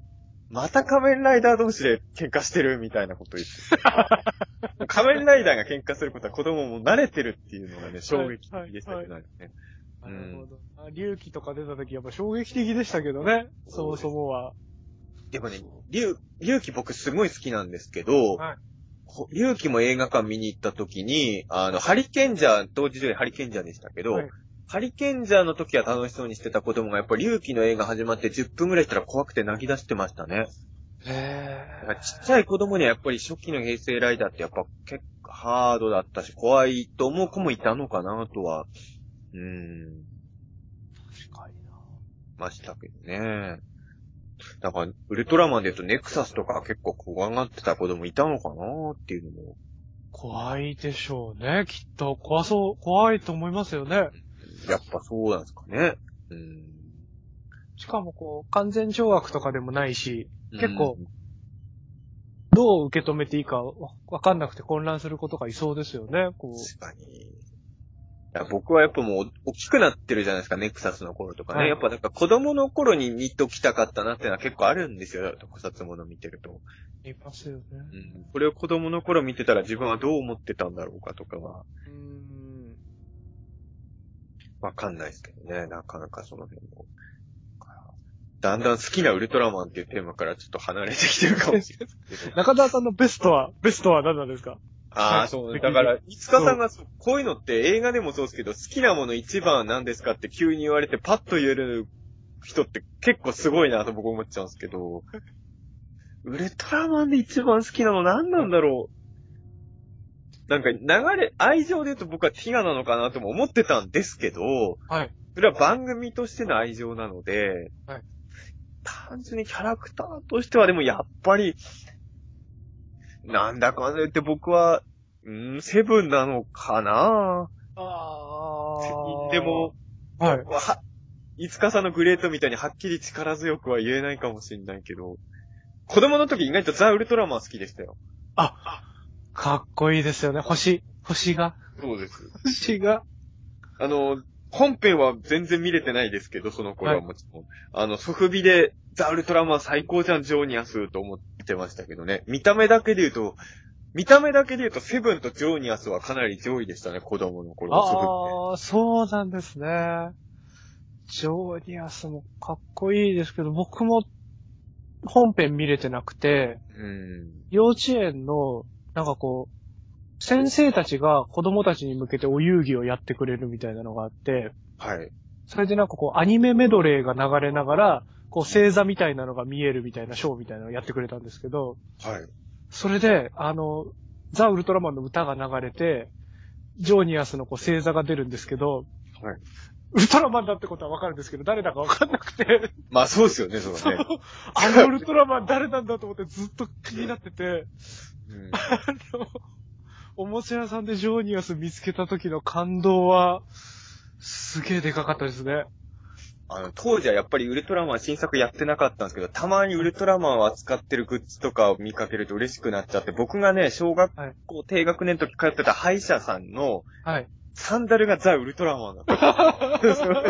また仮面ライダー同士で喧嘩してるみたいなこと言って。仮面ライダーが喧嘩することは子供も慣れてるっていうのがね、衝撃的でしたけどね。なるほど。あ龍騎とか出た時やっぱ衝撃的でしたけどね。そもそもは。でもね、竜、竜騎僕すごい好きなんですけど、はいほ竜騎も映画館見に行った時に、あの、ハリケンジャー、当時上映ハリケンジャーでしたけど、はいハリケンジャーの時は楽しそうにしてた子供がやっぱり竜騎の映画始まって10分ぐらいしたら怖くて泣き出してましたね。へだからちっちゃい子供にはやっぱり初期の平成ライダーってやっぱ結構ハードだったし怖いと思う子もいたのかなとは、うーん、確かにな。ましたけどね。だから、ウルトラマンで言うとネクサスとか結構怖がってた子供いたのかなっていうのも。怖いでしょうね、きっと。怖そう、怖いと思いますよね。やっぱそうなんですかね。うん。しかもこう、完全懲悪とかでもないし、結構うんどう受け止めていいかわわかんなくて混乱することがいそうですよね、こう。確かに。僕はやっぱもう、大きくなってるじゃないですか、ネクサスの頃とかね。はいやっぱなんか子供の頃に見ときたかったなっていうのは結構あるんですよ、特撮もの見てると。いますよね。うん。これを子供の頃見てたら自分はどう思ってたんだろうかとかは、うーん。わかんないですけどね、なかなかその辺も。だんだん好きなウルトラマンっていうテーマからちょっと離れてきてるかもしれないけど。中澤さんのベストは、ベストは何なんですか？ああ、はいそうね。だから、いつかさんがそうこういうのって映画でもそうですけど、好きなもの一番は何ですかって急に言われてパッと言える人って結構すごいなと僕思っちゃうんですけど、ウルトラマンで一番好きなの何なんだろう。なんか流れ、愛情で言うと僕はティガなのかなとも思ってたんですけど、はい。それは番組としての愛情なので、はい単純にキャラクターとしてはでもやっぱり、なんだかんだ言って僕は、うーん、セブンなのかな？あでも、はい。は、いつかさんのグレートみたいにはっきり力強くは言えないかもしれないけど、子供の時意外とザ・ウルトラマン好きでしたよ。あ、かっこいいですよね。星、星が、そうです。星が。あの、本編は全然見れてないですけど、その頃はもちろん。あの、ソフビで、ザ・ウルトラマン最高じゃん、ジョーニアスと思ってましたけどね。見た目だけで言うと、見た目だけで言うと、セブンとジョーニアスはかなり上位でしたね、子供の頃ソフビああ、そうなんですね。ジョーニアスもかっこいいですけど、僕も本編見れてなくて、で。うん。幼稚園の、なんかこう、先生たちが子供たちに向けてお遊戯をやってくれるみたいなのがあって、はい。それでなんかこう、アニメメドレーが流れながら、こう、星座みたいなのが見えるみたいなショーみたいなのをやってくれたんですけど、はい。それで、あの、ザ・ウルトラマンの歌が流れて、ジョーニアスのこう星座が出るんですけど、はい。ウルトラマンだってことはわかるんですけど、誰だかわかんなくて、まあそうですよね、そのね。あのウルトラマン誰なんだと思ってずっと気になってて、うんあの、おもちゃ屋さんでジョーニアス見つけた時の感動は、すげえでかかったですね。あの、当時はやっぱりウルトラマン新作やってなかったんですけど、たまにウルトラマンを扱ってるグッズとかを見かけると嬉しくなっちゃって、僕がね、小学校低学年の時通ってた歯医者さんのはい。サンダルがザ・ウルトラマンだった。そ れ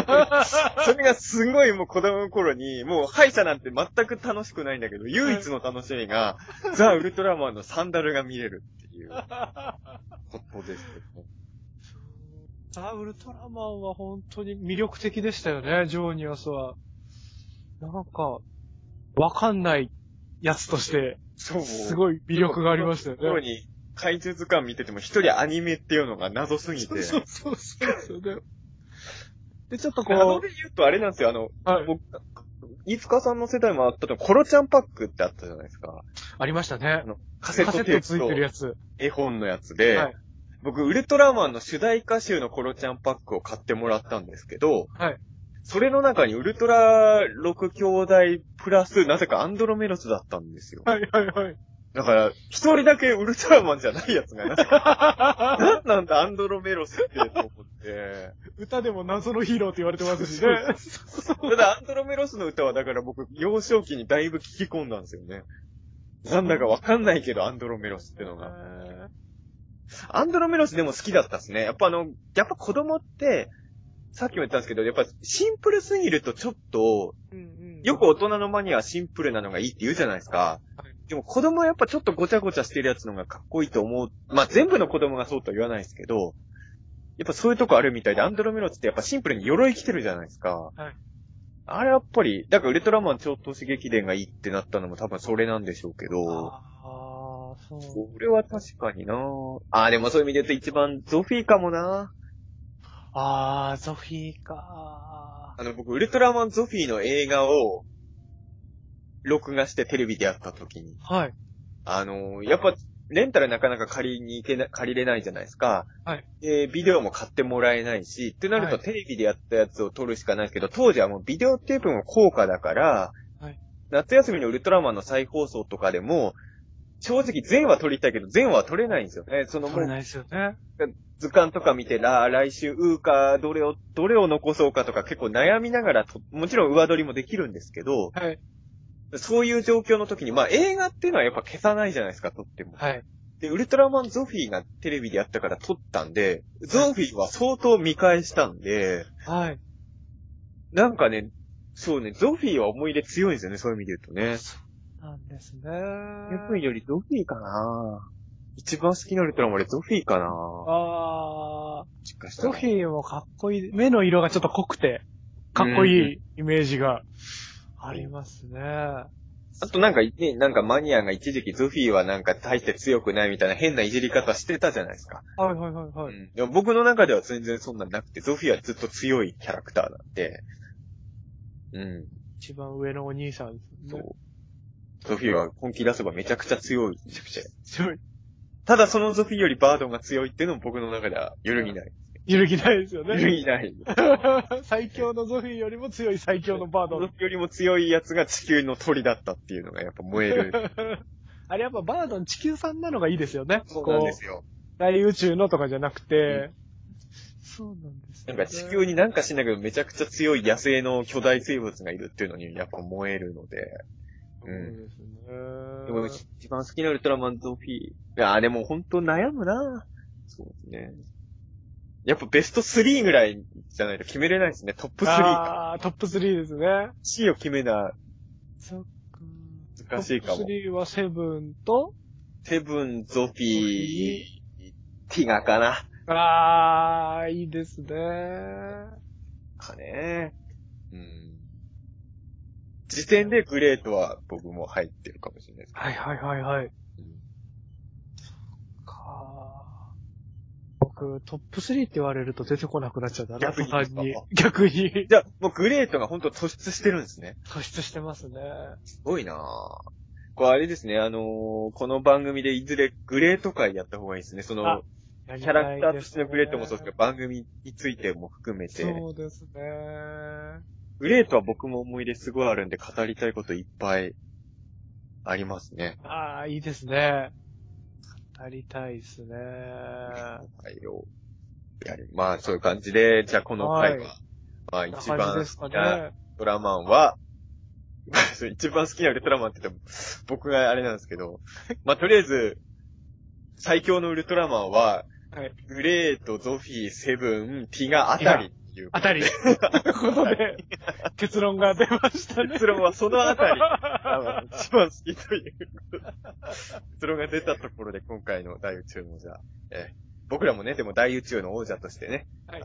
それがすごいもう子供の頃に、もう歯医者なんて全く楽しくないんだけど、唯一の楽しみが、ザ・ウルトラマンのサンダルが見れるっていうことですけどね。ザ・ウルトラマンは本当に魅力的でしたよね、ジョーニアスは。なんか、わかんないやつとして。すごい魅力がありましたよね。頃に、怪獣図鑑見てても一人アニメっていうのが謎すぎて。そうそうそうでね。で、ちょっと謎こで言うとあれなんですよ、あの、う、はい、僕、飯塚さんの世代もあったと、コロちゃんパックってあったじゃないですか。ありましたね。カセッカセットついトテープとてるやつ。絵本のやつで、はい僕、ウルトラマンの主題歌集のコロちゃんパックを買ってもらったんですけど、はい。それの中にウルトラ6兄弟プラス、なぜかアンドロメロスだったんですよ。はいはいはい。だから、一人だけウルトラマンじゃないやつがなぜか、なんなんだアンドロメロスってと思って。歌でも謎のヒーローって言われてますしね。ただ、アンドロメロスの歌は、だから僕、幼少期にだいぶ聞き込んだんですよね。なんだかわかんないけど、アンドロメロスってのが。アンドロメロスでも好きだったですね。やっぱあの、やっぱ子供って、さっきも言ったんですけど、やっぱシンプルすぎるとちょっと、うんうんよく大人のマニアはシンプルなのがいいって言うじゃないですか。でも子供はやっぱちょっとごちゃごちゃしてるやつのがかっこいいと思う。まあ全部の子供がそうとは言わないですけど、やっぱそういうとこあるみたいで、アンドロメロスってやっぱシンプルに鎧着てるじゃないですか。はいあれやっぱり、だからウルトラマン超投資劇伝がいいってなったのも多分それなんでしょうけど、それは確かになああ、でもそういう意味で言うと一番ゾフィーかもなああ、ゾフィーか。あの僕、ウルトラマンゾフィーの映画を、録画してテレビでやった時に、はい。あのーやっぱ、レンタルなかなか借りに行けな、借りれないじゃないですか。はい。で、ビデオも買ってもらえないし、ってなるはいとテレビでやったやつを撮るしかないですけど、当時はもうビデオテープも高価だから、はい夏休みのウルトラマンの再放送とかでも、正直全話撮りたいけど、全話は撮れないんですよね。そのもう取れないですよね。図鑑とか見て、ら、来週、うーか、どれを、どれを残そうかとか結構悩みながらと、もちろん上撮りもできるんですけど、はい。そういう状況の時に、まあ映画っていうのはやっぱ消さないじゃないですか、撮っても。はい。で、ウルトラマンゾフィーがテレビでやったから撮ったんで、ゾフィーは相当見返したんで、はい。なんかね、そうね、ゾフィーは思い入れ強いんですよね、そういう意味で言うとね。なんですね。やっぱりよりゾフィーかな一番好きなウルトラマン俺ゾフィーかなああ、しかしたらゾフィーもかっこいい。目の色がちょっと濃くて、かっこいいイメージがありますね。あとなんかね、なんかマニアが一時期ゾフィーはなんか大して強くないみたいな変ないじり方してたじゃないですか。はいはいはいはい。うん。でも僕の中では全然そんなんなくて、ゾフィーはずっと強いキャラクターなんで。うん。一番上のお兄さんね。そう。ゾフィーは本気出せばめちゃくちゃ強い。めちゃくちゃ。強い。ただそのゾフィーよりバードンが強いっていうのも僕の中では揺るぎない。揺るぎないですよ揺るね。ぎない。最強のゾフィーよりも強い最強のバードゾフィーよりも強いやつが地球の鳥だったっていうのがやっぱ燃える。あれやっぱバードン地球産なのがいいですよね。そうなんですよ。大宇宙のとかじゃなくて。そうなんですよ、ね。なんか地球になんかしないけどめちゃくちゃ強い野生の巨大生物がいるっていうのにやっぱ燃えるので。そうですね。でも一番好きなウルトラマンゾフィー。いや、でも本当悩むなそうですね。やっぱベスト3ぐらいじゃないと決めれないですね。トップ3か。ああ、トップ3ですね。C を決めな、そっか。難しいかもトップ3はセブンと、セブン、ゾフィー、ティガかな。ああ、いいですね。かね。うん。時点でグレートは僕も入ってるかもしれないです。はいはいはいはい。うんか僕、トップ3って言われると出てこなくなっちゃうんだな、逆に。逆に。じゃあ、もうグレートが本当突出してるんですね。突出してますね。すごいなぁ。これあれですね、あのーこの番組でいずれグレート会やった方がいいですね。そのあ、キャラクターとしてのグレートもそうですけど、番組についても含めて、そうですね。グレートは僕も思い出すごいあるんで語りたいこといっぱいありますね。ああ、いいですね。語りたいですね。はいよ。やりまあ、そういう感じで、じゃあこの回は、はいまあ一番好きなウね。ルトラマンは、一番好きなウルトラマンって言っても、僕があれなんですけど、まあとりあえず、最強のウルトラマンは、はい。グレート、ゾフィー、セブン、ティガあたりいう。あたり。ということで、結論が出ましたね。結論はそのあたり。あの一番好きという。結論が出たところで今回の大宇宙の王者。えー僕らもね、でも大宇宙の王者としてね。はい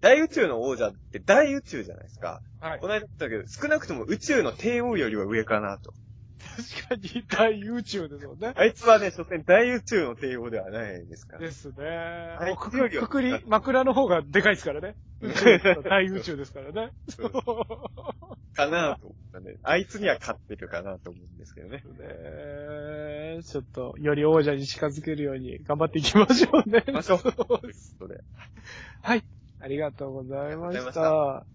大宇宙の王者って大宇宙じゃないですか。はいこ。の間言ったけど、少なくとも宇宙の帝王よりは上かなと。確かに大宇宙ですもんね。あいつはね、所詮大宇宙の帝王ではないですから。ですね。いもうくくくくり、枕の方がでかいですからね。宇宙の大宇宙ですからね。そうかなと思ったね。あいつには勝ってるかなと思うんですけどね。ねちょっと、より王者に近づけるように頑張っていきましょうね。ましょう。はい。ありがとうございました。